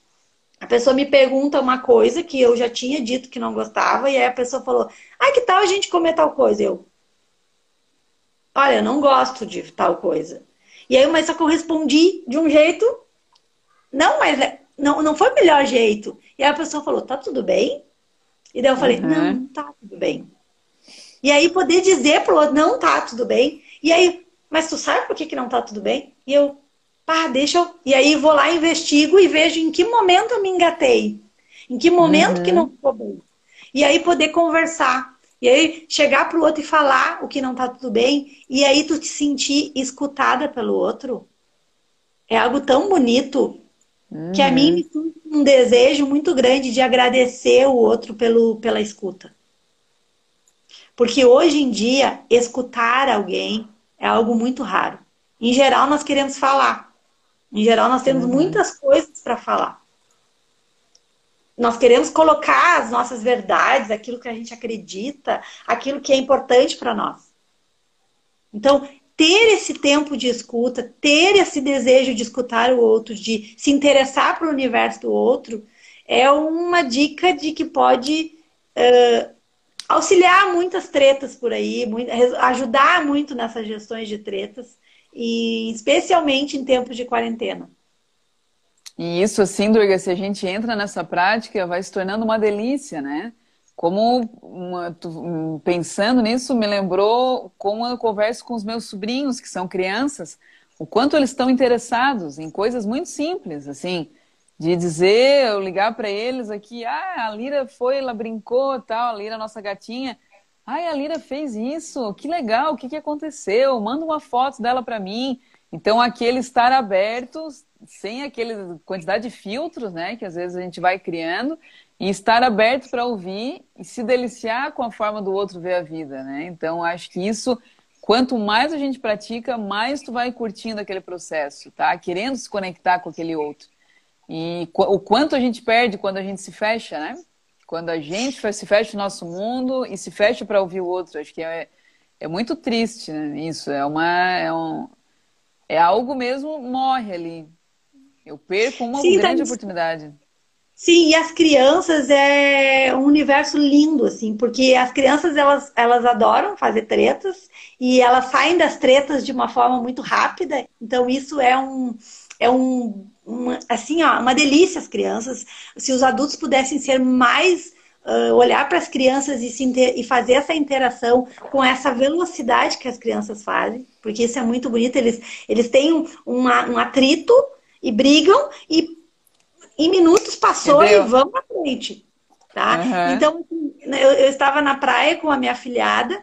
a pessoa me pergunta uma coisa que eu já tinha dito que não gostava, e aí a pessoa falou, ah, que tal a gente comer tal coisa? Eu, olha, eu não gosto de tal coisa. E aí, mas só que eu respondi de um jeito, não, mas não, não foi o melhor jeito. E aí a pessoa falou, tá tudo bem? E daí eu falei, uhum. não, tá tudo bem. E aí poder dizer pro outro, não tá tudo bem. E aí, mas tu sabe por que, que não tá tudo bem? E eu, pá, deixa eu. E aí vou lá, investigo e vejo em que momento eu me engatei. Em que momento uhum. que não ficou bem? E aí poder conversar. E aí chegar para o outro e falar o que não está tudo bem. E aí tu te sentir escutada pelo outro. É algo tão bonito uhum. que a mim me uhum. um desejo muito grande de agradecer o outro pelo, pela escuta. Porque hoje em dia, escutar alguém é algo muito raro. Em geral, nós queremos falar. Em geral, nós temos uhum. muitas coisas para falar. Nós queremos colocar as nossas verdades, aquilo que a gente acredita, aquilo que é importante para nós. Então, ter esse tempo de escuta, ter esse desejo de escutar o outro, de se interessar para o universo do outro, é uma dica de que pode uh, auxiliar muitas tretas por aí, muito, ajudar muito nessas gestões de tretas, e especialmente em tempos de quarentena. E isso, assim, Durga, se a gente entra nessa prática, vai se tornando uma delícia, né? Como uma, pensando nisso, me lembrou como eu converso com os meus sobrinhos, que são crianças, o quanto eles estão interessados em coisas muito simples, assim, de dizer, eu ligar para eles aqui, ah, a Lira foi, ela brincou, tal, a Lira, nossa gatinha, ai, a Lira fez isso, que legal, o que, que aconteceu? Manda uma foto dela para mim. Então, aquele estar aberto, sem aquele quantidade de filtros, né, que às vezes a gente vai criando, e estar aberto para ouvir e se deliciar com a forma do outro ver a vida, né? Então, acho que isso, quanto mais a gente pratica, mais tu vai curtindo aquele processo, tá? Querendo se conectar com aquele outro. E o quanto a gente perde quando a gente se fecha, né? Quando a gente se fecha no nosso mundo e se fecha para ouvir o outro. Acho que é, é muito triste né? isso. É, uma, é, um, é algo mesmo morre ali. Eu perco uma Sim, grande tá... oportunidade. Sim, e as crianças é um universo lindo, assim, porque as crianças elas, elas adoram fazer tretas e elas saem das tretas de uma forma muito rápida. Então, isso é um, é um, uma, assim, ó, uma delícia as crianças. Se os adultos pudessem ser mais uh, olhar para as crianças e, e, fazer essa interação com essa velocidade que as crianças fazem, porque isso é muito bonito. Eles, eles têm um, uma, um atrito e brigam e em minutos passou Entendeu? e vamos à frente. Tá? Uhum. Então, assim, eu, eu, estava na praia com a minha filhada,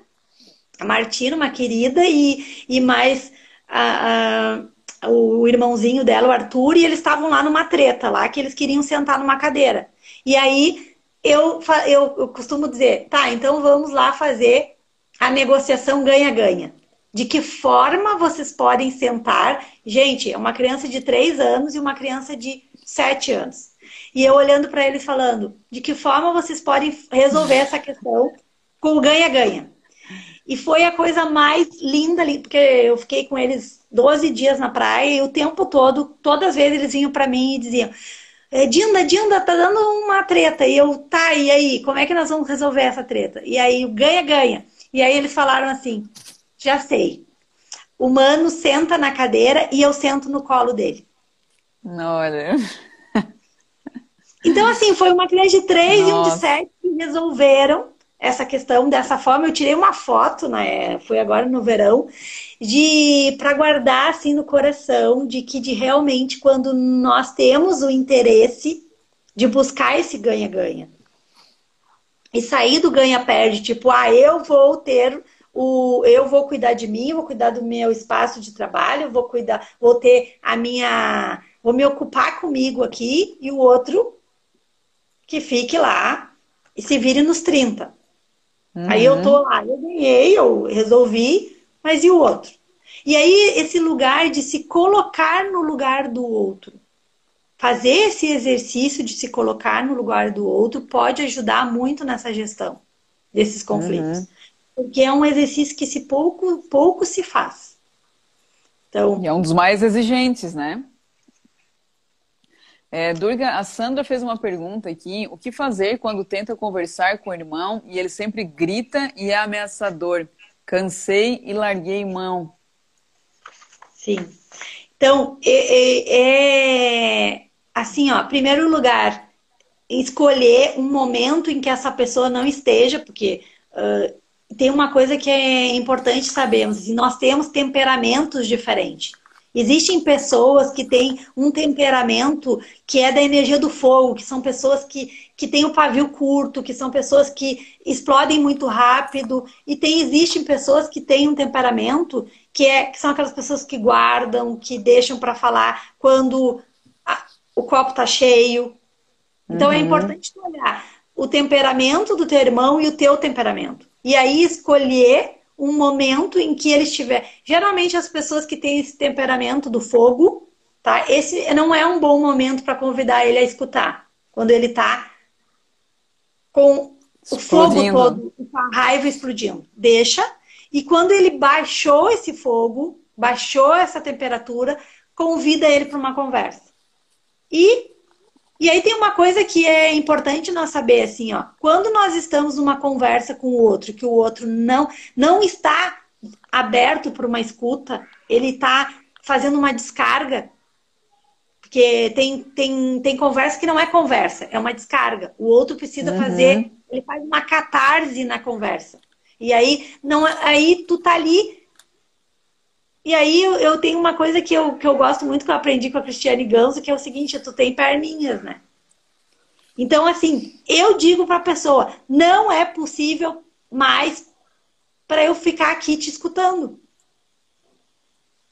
a Martina, uma querida, e, e mais a, a, o irmãozinho dela, o Arthur, e eles estavam lá numa treta lá, que eles queriam sentar numa cadeira. E aí eu, eu, eu costumo dizer, tá, então vamos lá fazer a negociação ganha-ganha. De que forma vocês podem sentar? Gente, é uma criança de 3 anos e uma criança de sete anos. E eu olhando para eles falando, de que forma vocês podem resolver essa questão com o ganha-ganha. E foi a coisa mais linda ali, porque eu fiquei com eles 12 dias na praia e o tempo todo, todas as vezes eles vinham para mim e diziam: é, Dinda, Dinda, tá dando uma treta. E eu, tá, e aí, como é que nós vamos resolver essa treta? E aí, ganha-ganha. E aí eles falaram assim: já sei. O mano senta na cadeira e eu sento no colo dele. Olha. Então, assim, foi uma criança de três Nossa. e um de sete que resolveram essa questão dessa forma. Eu tirei uma foto, né? Foi agora no verão, de para guardar assim no coração de que de realmente quando nós temos o interesse de buscar esse ganha-ganha e sair do ganha-perde, tipo, ah, eu vou ter o, eu vou cuidar de mim, vou cuidar do meu espaço de trabalho, vou cuidar, vou ter a minha vou me ocupar comigo aqui e o outro que fique lá e se vire nos 30. Uhum. Aí eu tô lá, eu ganhei, eu resolvi, mas e o outro? E aí esse lugar de se colocar no lugar do outro. Fazer esse exercício de se colocar no lugar do outro pode ajudar muito nessa gestão desses conflitos. Uhum. Porque é um exercício que se pouco, pouco se faz. Então, e é um dos mais exigentes, né? É, Durga, a Sandra fez uma pergunta aqui: o que fazer quando tenta conversar com o irmão e ele sempre grita e é ameaçador? Cansei e larguei mão. Sim. Então, é, é, é assim, ó, primeiro lugar, escolher um momento em que essa pessoa não esteja, porque uh, tem uma coisa que é importante sabermos, assim, nós temos temperamentos diferentes. Existem pessoas que têm um temperamento que é da energia do fogo, que são pessoas que, que têm o pavio curto, que são pessoas que explodem muito rápido. E tem, existem pessoas que têm um temperamento que, é, que são aquelas pessoas que guardam, que deixam para falar quando a, o copo está cheio. Então é uhum. é importante olhar o temperamento do teu irmão e o teu temperamento. E aí escolher um momento em que ele estiver. Geralmente as pessoas que têm esse temperamento do fogo, tá? Esse não é um bom momento para convidar ele a escutar. Quando ele está com o fogo todo, com a raiva explodindo. Deixa. E quando ele baixou esse fogo, baixou essa temperatura, convida ele para uma conversa. E e aí tem uma coisa que é importante nós saber assim, ó, quando nós estamos numa conversa com o outro, que o outro não não está aberto para uma escuta, ele está fazendo uma descarga, porque tem, tem, tem conversa que não é conversa, é uma descarga. O outro precisa uhum. fazer, ele faz uma catarse na conversa. E aí não aí tu tá ali e aí eu, tenho uma coisa que eu, que eu gosto muito, que eu aprendi com a Cristiane Ganso, que é o seguinte, tu tem perninhas, né? Então, assim, eu digo para a pessoa, não é possível mais para eu ficar aqui te escutando.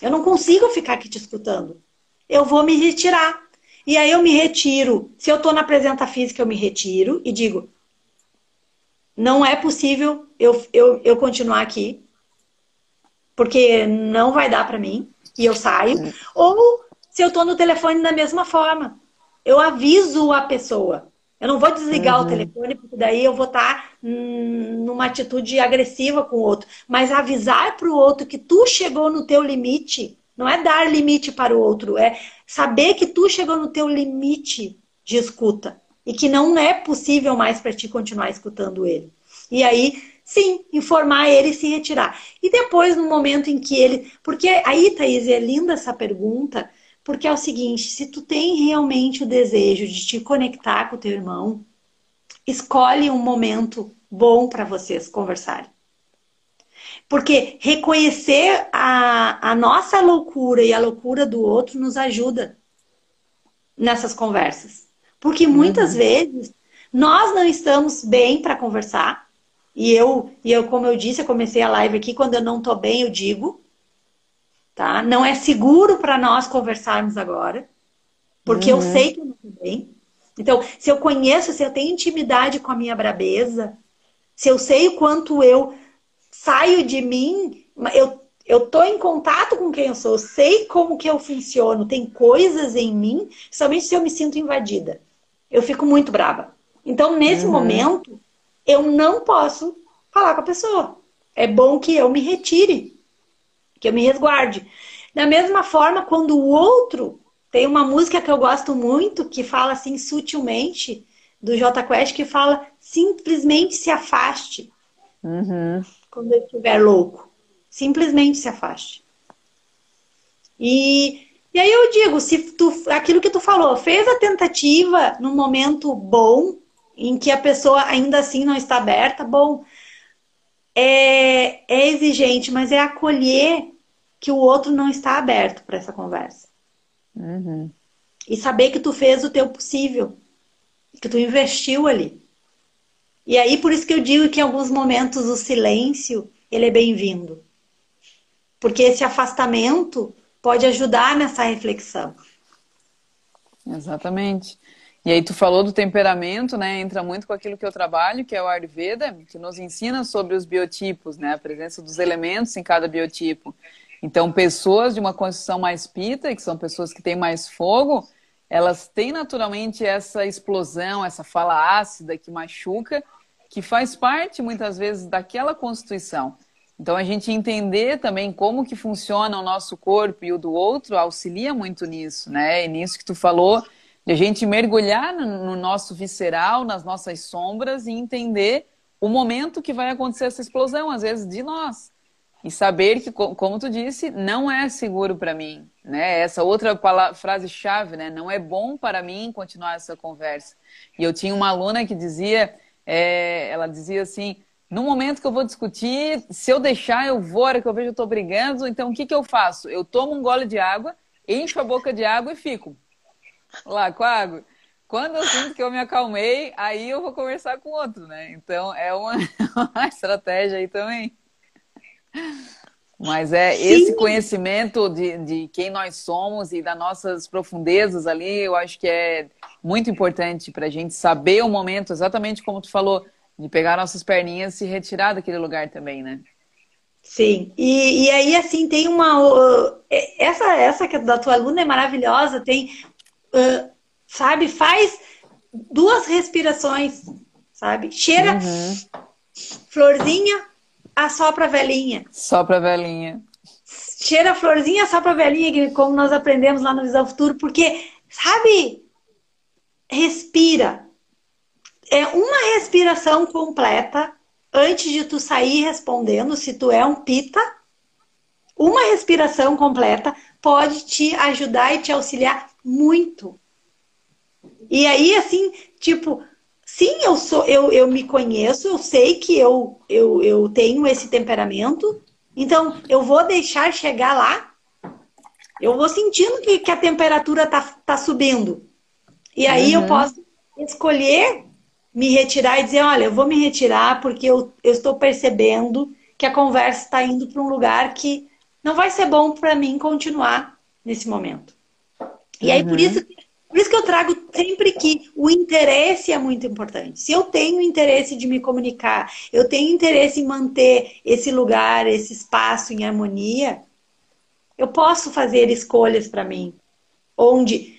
Eu não consigo ficar aqui te escutando. Eu vou me retirar. E aí eu me retiro. Se eu estou na presença física, eu me retiro e digo: não é possível eu, eu, eu continuar aqui porque não vai dar para mim e eu saio. É. Ou se eu estou no telefone da mesma forma, eu aviso a pessoa. Eu não vou desligar uhum. o telefone, porque daí eu vou estar tá, hum, numa atitude agressiva com o outro. Mas avisar para o outro que tu chegou no teu limite, não é dar limite para o outro, é saber que tu chegou no teu limite de escuta e que não é possível mais para ti continuar escutando ele. E aí Sim, informar ele e se retirar. E depois, no momento em que ele. Porque aí, Thaís, é linda essa pergunta, porque é o seguinte: se tu tem realmente o desejo de te conectar com o teu irmão, escolhe um momento bom para vocês conversarem. Porque reconhecer a, a nossa loucura e a loucura do outro nos ajuda nessas conversas. Porque muitas uhum. vezes nós não estamos bem para conversar, e eu, e eu, como eu disse, eu comecei a live aqui, quando eu não tô bem, eu digo. Tá? Não é seguro para nós conversarmos agora, porque uhum. eu sei que eu não tô bem. Então, se eu conheço, se eu tenho intimidade com a minha brabeza, se eu sei o quanto eu saio de mim, eu, eu tô em contato com quem eu sou, eu sei como que eu funciono, tem coisas em mim, somente se eu me sinto invadida. Eu fico muito brava. Então, nesse uhum. momento, eu não posso falar com a pessoa. É bom que eu me retire, que eu me resguarde. Da mesma forma, quando o outro tem uma música que eu gosto muito que fala assim sutilmente do J Quest que fala simplesmente se afaste. Uhum. Quando ele estiver louco, simplesmente se afaste. E, e aí eu digo, se tu, aquilo que tu falou, fez a tentativa no momento bom, em que a pessoa ainda assim não está aberta, bom, é, é exigente, mas é acolher que o outro não está aberto para essa conversa. Uhum. E saber que tu fez o teu possível, que tu investiu ali. E aí, por isso que eu digo que em alguns momentos o silêncio, ele é bem-vindo. Porque esse afastamento pode ajudar nessa reflexão. Exatamente. E aí tu falou do temperamento, né? Entra muito com aquilo que eu trabalho, que é o Ayurveda, que nos ensina sobre os biotipos, né? A presença dos elementos em cada biotipo. Então, pessoas de uma constituição mais pita, que são pessoas que têm mais fogo, elas têm naturalmente essa explosão, essa fala ácida que machuca, que faz parte muitas vezes daquela constituição. Então, a gente entender também como que funciona o nosso corpo e o do outro auxilia muito nisso, né? E nisso que tu falou de a gente mergulhar no nosso visceral, nas nossas sombras e entender o momento que vai acontecer essa explosão, às vezes de nós. E saber que, como tu disse, não é seguro para mim, né? Essa outra frase-chave, né? Não é bom para mim continuar essa conversa. E eu tinha uma aluna que dizia, é, ela dizia assim, no momento que eu vou discutir, se eu deixar, eu vou, a hora que eu vejo, eu tô brigando. Então, o que, que eu faço? Eu tomo um gole de água, encho a boca de água e fico lá água. Quando eu sinto que eu me acalmei, aí eu vou conversar com outro, né? Então, é uma, uma estratégia aí também. Mas é Sim. esse conhecimento de, de quem nós somos e das nossas profundezas ali, eu acho que é muito importante para a gente saber o momento, exatamente como tu falou, de pegar nossas perninhas e se retirar daquele lugar também, né? Sim, e, e aí assim tem uma uh, essa essa que é da tua aluna é maravilhosa, tem uh, sabe faz duas respirações, sabe? Cheira uhum. florzinha, assopra velhinha, sopra velhinha, cheira florzinha, assopra velhinha, como nós aprendemos lá no Visão Futuro, porque sabe respira, é uma respiração completa antes de tu sair respondendo, se tu é um pita, uma respiração completa pode te ajudar e te auxiliar muito. E aí, assim, tipo, sim, eu sou, eu, eu me conheço, eu sei que eu, eu, eu tenho esse temperamento, então eu vou deixar chegar lá. Eu vou sentindo que, que a temperatura tá, tá subindo. E aí uhum. eu posso escolher me retirar e dizer, olha, eu vou me retirar porque eu, eu estou percebendo que a conversa está indo para um lugar que não vai ser bom para mim continuar nesse momento. E uhum. aí, por uhum. isso, por isso que eu trago sempre que o interesse é muito importante. Se eu tenho interesse de me comunicar, eu tenho interesse em manter esse lugar, esse espaço em harmonia, eu posso fazer escolhas para mim. Onde,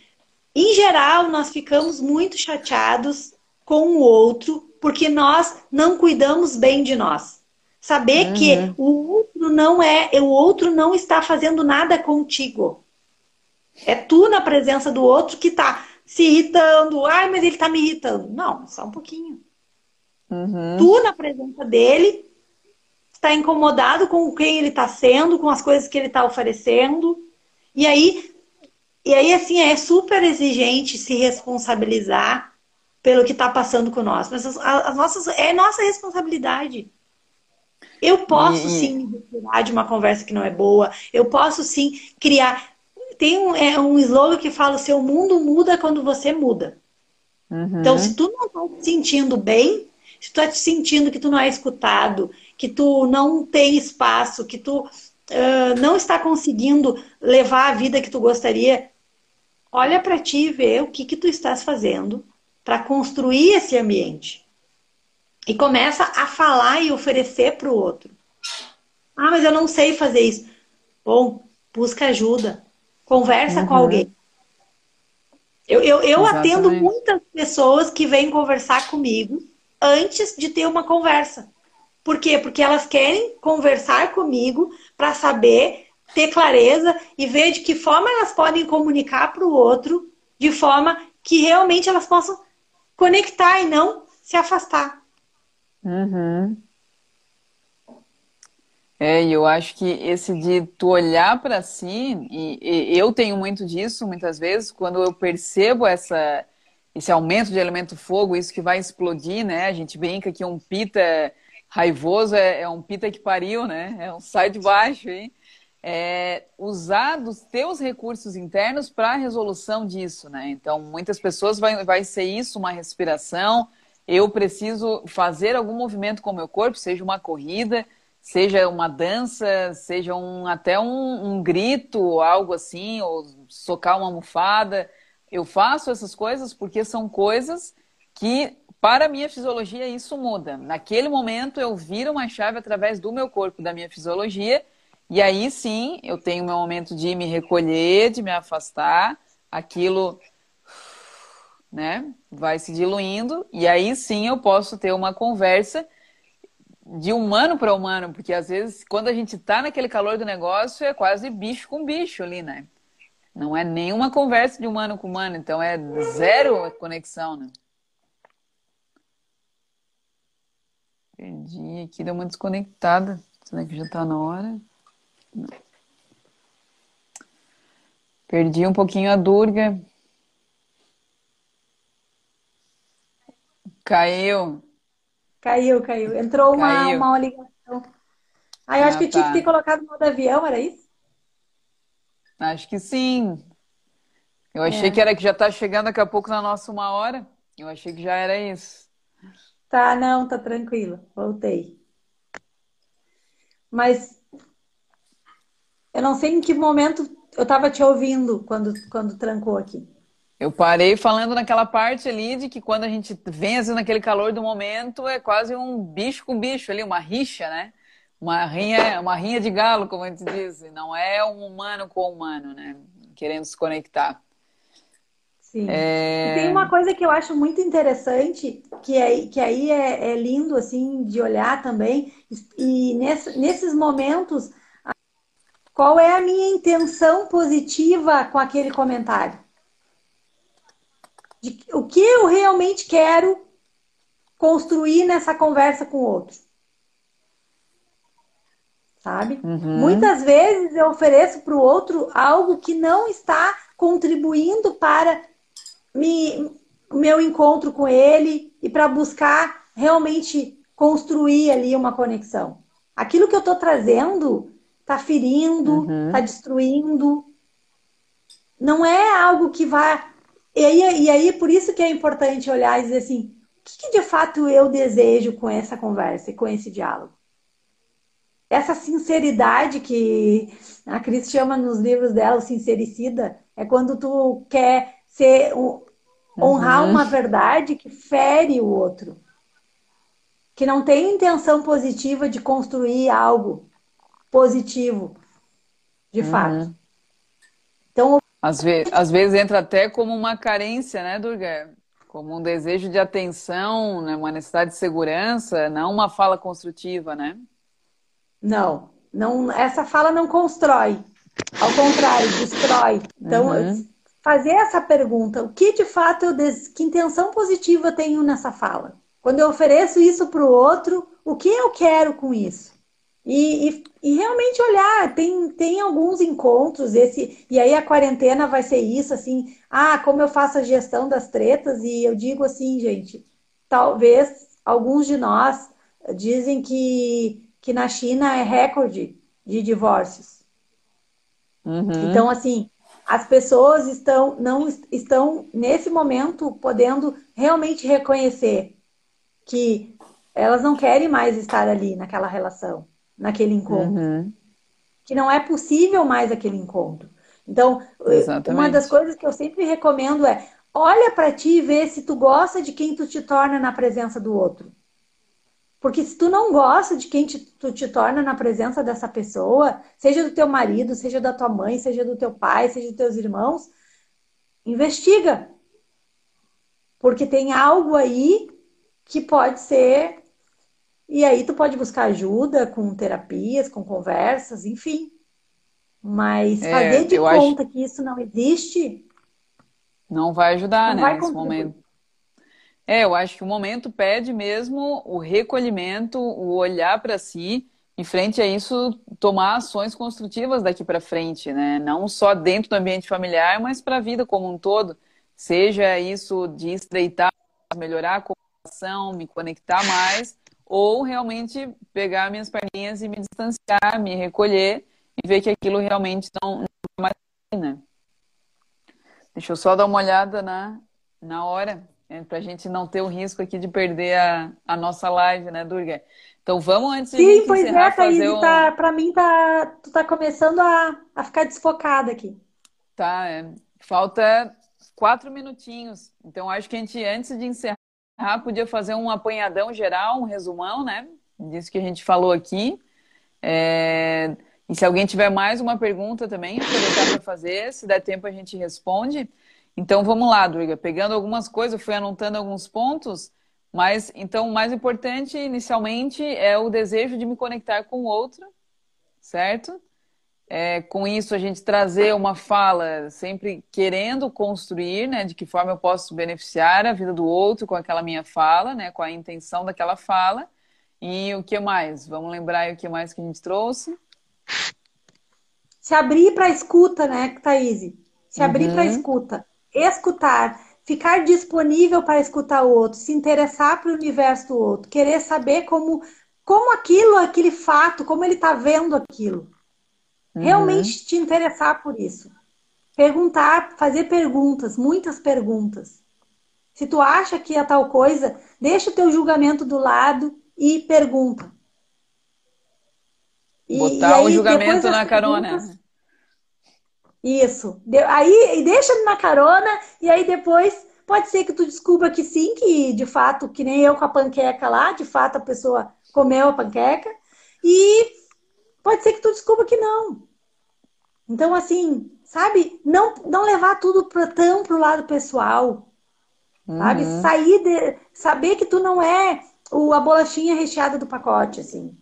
em geral, nós ficamos muito chateados com o outro porque nós não cuidamos bem de nós. Saber uhum. que o outro não é, o outro não está fazendo nada contigo. É tu na presença do outro que está se irritando. Ai, mas ele está me irritando. Não, só um pouquinho. Uhum. Tu na presença dele está incomodado com quem ele está sendo, com as coisas que ele está oferecendo. E aí, e aí assim é super exigente se responsabilizar pelo que está passando com nós. Mas as, as, nossas, é nossa responsabilidade. Eu posso sim me retirar de uma conversa que não é boa. Eu posso sim criar. Tem um, é, um slogan que fala: seu mundo muda quando você muda. Uhum. Então, se tu não está te sentindo bem, se tu está te sentindo que tu não é escutado, que tu não tem espaço, que tu uh, não está conseguindo levar a vida que tu gostaria, olha para ti e vê o que, que tu estás fazendo para construir esse ambiente. E começa a falar e oferecer para o outro. Ah, mas eu não sei fazer isso. Bom, busca ajuda. Conversa uhum. com alguém. Eu, eu, eu atendo muitas pessoas que vêm conversar comigo antes de ter uma conversa. Por quê? Porque elas querem conversar comigo para saber, ter clareza e ver de que forma elas podem comunicar para o outro de forma que realmente elas possam conectar e não se afastar. Uhum. É, eu acho que esse de tu olhar para si, e, e, eu tenho muito disso muitas vezes, quando eu percebo essa, esse aumento de elemento fogo, isso que vai explodir, né? A gente brinca que um pita raivoso é, é um pita que pariu, né? É um sai de baixo, hein? é, usar dos teus recursos internos para a resolução disso, né? Então, muitas pessoas vai, vai ser isso, uma respiração. Eu preciso fazer algum movimento com o meu corpo, seja uma corrida, seja uma dança, seja um, até um, um grito, algo assim, ou socar uma almofada. Eu faço essas coisas porque são coisas que, para a minha fisiologia, isso muda. Naquele momento, eu viro uma chave através do meu corpo, da minha fisiologia, e aí sim, eu tenho meu momento de me recolher, de me afastar, aquilo né, vai se diluindo, e aí sim eu posso ter uma conversa de humano para humano, porque às vezes quando a gente está naquele calor do negócio é quase bicho com bicho ali, né? Não é nenhuma conversa de humano com humano, então é zero conexão, né? Perdi aqui, deu uma desconectada. Será que já está na hora? Perdi um pouquinho a Durga. Caiu. Caiu, caiu. Entrou uma, caiu. uma ligação. Ah, eu acho que tá. tinha que ter colocado no modo avião, era isso? Acho que sim. Eu achei é. que era que já está chegando daqui a pouco na nossa uma hora. Eu achei que já era isso. Tá, não, tá tranquilo. Voltei. Mas eu não sei em que momento eu estava te ouvindo quando, quando trancou aqui. Eu parei falando naquela parte ali de que quando a gente assim naquele calor do momento, é quase um bicho com bicho ali, uma rixa, né? Uma rinha, uma rinha de galo, como a gente diz. Não é um humano com humano, né? Querendo se conectar. Sim. É... tem uma coisa que eu acho muito interessante, que, é, que aí é, é lindo, assim, de olhar também. E nesse, nesses momentos, qual é a minha intenção positiva com aquele comentário? De o que eu realmente quero construir nessa conversa com o outro. Sabe? Uhum. Muitas vezes eu ofereço para o outro algo que não está contribuindo para me, meu encontro com ele e para buscar realmente construir ali uma conexão. Aquilo que eu estou trazendo está ferindo, está uhum. Tá destruindo. Não é algo que vai e aí, e aí, por isso que é importante olhar e dizer assim, o que, que de fato eu desejo com essa conversa e com esse diálogo? Essa sinceridade que a Cris chama nos livros dela, o sincericida, é quando tu quer ser honrar uhum. uma verdade que fere o outro. Que não tem intenção positiva de construir algo positivo, de uhum. fato. Então, às vezes, às vezes entra até como uma carência, né, Durga? Como um desejo de atenção, né? uma necessidade de segurança, não uma fala construtiva, né? Não, não essa fala não constrói. Ao contrário, destrói. Então, uhum. fazer essa pergunta, o que de fato eu des... que intenção positiva eu tenho nessa fala? Quando eu ofereço isso para o outro, o que eu quero com isso? E, e, e, realmente olhar, tem, tem alguns encontros, esse, e aí a quarentena vai ser isso, assim, ah, como eu faço a gestão das tretas, e eu digo assim, gente, talvez alguns de nós dizem que, que na China é recorde de divórcios. Uhum. Então, assim, as pessoas estão, não estão, nesse momento, podendo realmente reconhecer que elas não querem mais estar ali naquela relação naquele encontro. Uhum. Que não é possível mais aquele encontro. Então, Exatamente. uma das coisas que eu sempre recomendo é olha para ti e vê se tu gosta de quem tu te torna na presença do outro. Porque se tu não gosta de quem te, tu te torna na presença dessa pessoa, seja do teu marido, seja da tua mãe, seja do teu pai, seja dos teus irmãos, investiga. Porque tem algo aí que pode ser e aí tu pode buscar ajuda com terapias, com conversas, enfim. Mas é, fazer de conta acho... que isso não existe. Não vai ajudar, não né, nesse momento. É, eu acho que o momento pede mesmo o recolhimento, o olhar para si, em frente a isso, tomar ações construtivas daqui para frente, né? Não só dentro do ambiente familiar, mas para a vida como um todo. Seja isso de estreitar, melhorar a comunicação, me conectar mais, ou realmente pegar minhas perninhas e me distanciar, me recolher e ver que aquilo realmente não, não é mais né? Deixa eu só dar uma olhada na, na hora, né, para a gente não ter o risco aqui de perder a, a nossa live, né, Durga? Então vamos antes Sim, de Sim, pois é, Thaís, um... tá, para mim tá, tu tá começando a, a ficar desfocada aqui. Tá, é. falta quatro minutinhos. Então acho que a gente, antes de encerrar, ah, podia fazer um apanhadão geral, um resumão, né? Disso que a gente falou aqui. É... E se alguém tiver mais uma pergunta também, aproveitar para fazer. Se der tempo, a gente responde. Então vamos lá, Durga. Pegando algumas coisas, fui anotando alguns pontos. Mas então o mais importante inicialmente é o desejo de me conectar com o outro, certo? É, com isso a gente trazer uma fala sempre querendo construir, né, de que forma eu posso beneficiar a vida do outro com aquela minha fala, né, com a intenção daquela fala. E o que mais? Vamos lembrar o que mais que a gente trouxe? Se abrir para escuta, né, Thaís? Se abrir uhum. para escuta. Escutar. ficar disponível para escutar o outro, se interessar para o universo do outro, querer saber como, como aquilo, aquele fato, como ele está vendo aquilo. Uhum. Realmente te interessar por isso. Perguntar, fazer perguntas, muitas perguntas. Se tu acha que é tal coisa, deixa o teu julgamento do lado e pergunta. E, Botar e aí, o julgamento na carona. Isso. Aí deixa na carona e aí depois pode ser que tu descubra que sim, que de fato, que nem eu com a panqueca lá, de fato a pessoa comeu a panqueca. E pode ser que tu descubra que não. Então, assim, sabe? Não, não levar tudo pra, tão pro lado pessoal. Uhum. Sabe? Sair de. Saber que tu não é o, a bolachinha recheada do pacote, assim.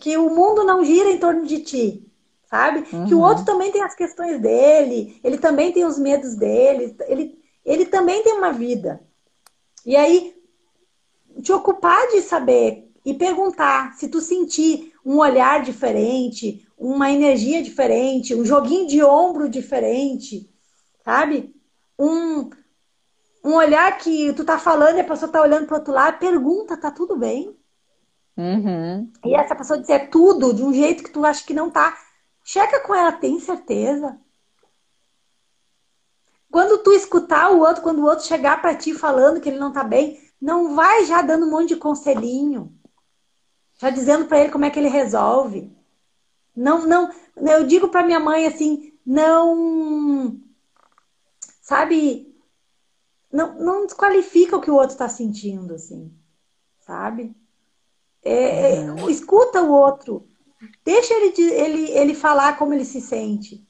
Que o mundo não gira em torno de ti sabe? Uhum. Que o outro também tem as questões dele, ele também tem os medos dele, ele, ele também tem uma vida. E aí, te ocupar de saber e perguntar se tu sentir um olhar diferente, uma energia diferente, um joguinho de ombro diferente, sabe? Um, um olhar que tu tá falando e a pessoa tá olhando pro outro lado, pergunta, tá tudo bem? Uhum. E essa pessoa dizer tudo de um jeito que tu acha que não tá. Checa com ela, tem certeza? Quando tu escutar o outro, quando o outro chegar para ti falando que ele não tá bem, não vai já dando um monte de conselhinho. Já dizendo para ele como é que ele resolve. Não, não, eu digo para minha mãe assim, não sabe, não, não desqualifica o que o outro está sentindo, assim, sabe? É, é, escuta o outro, Deixa ele, ele, ele falar como ele se sente.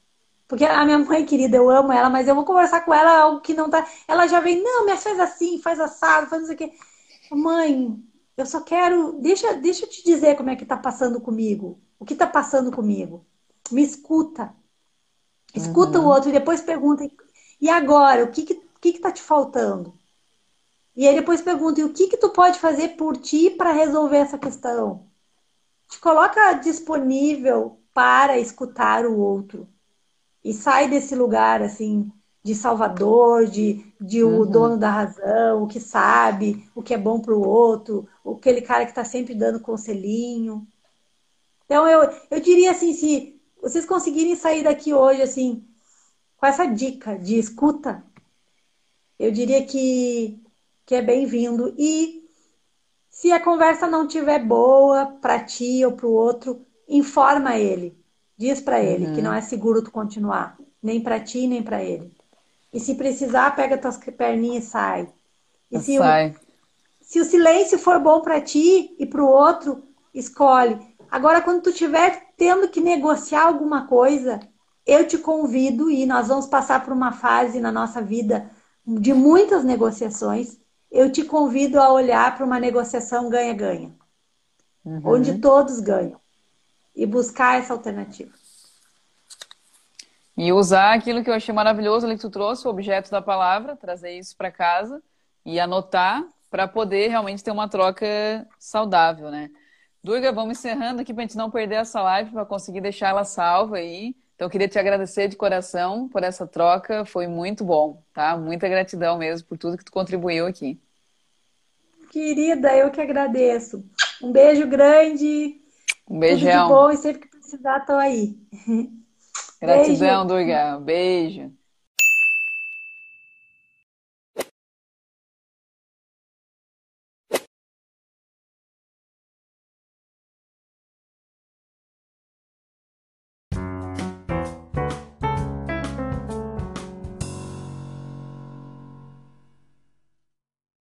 Porque a minha mãe querida, eu amo ela, mas eu vou conversar com ela algo que não tá. Ela já vem, não, me faz assim, faz assado, faz não sei o quê. Mãe, eu só quero. Deixa, deixa eu te dizer como é que tá passando comigo. O que tá passando comigo? Me escuta. Escuta uhum. o outro e depois pergunta. E agora? O que que, que, que tá te faltando? E aí depois pergunta, e o que que tu pode fazer por ti para resolver essa questão? te coloca disponível para escutar o outro. E sai desse lugar, assim, de salvador, de, de o uhum. dono da razão, o que sabe, o que é bom para o outro, aquele cara que está sempre dando conselhinho. Então, eu, eu diria assim, se vocês conseguirem sair daqui hoje, assim, com essa dica de escuta, eu diria que, que é bem-vindo. E se a conversa não tiver boa para ti ou para o outro, informa ele. Diz para ele uhum. que não é seguro tu continuar, nem para ti nem para ele. E se precisar, pega tuas perninhas e sai. E se sai. O, se o silêncio for bom para ti e para o outro, escolhe. Agora, quando tu estiver tendo que negociar alguma coisa, eu te convido e nós vamos passar por uma fase na nossa vida de muitas negociações eu te convido a olhar para uma negociação ganha-ganha, uhum. onde todos ganham, e buscar essa alternativa. E usar aquilo que eu achei maravilhoso ali que tu trouxe, o objeto da palavra, trazer isso para casa e anotar para poder realmente ter uma troca saudável, né? Durga, vamos encerrando aqui para a gente não perder essa live, para conseguir deixar ela salva aí. Então, eu queria te agradecer de coração por essa troca, foi muito bom, tá? Muita gratidão mesmo por tudo que tu contribuiu aqui. Querida, eu que agradeço. Um beijo grande. Um beijão. Tudo de bom e sempre que precisar, tô aí. Gratidão, beijo. Durga. Beijo.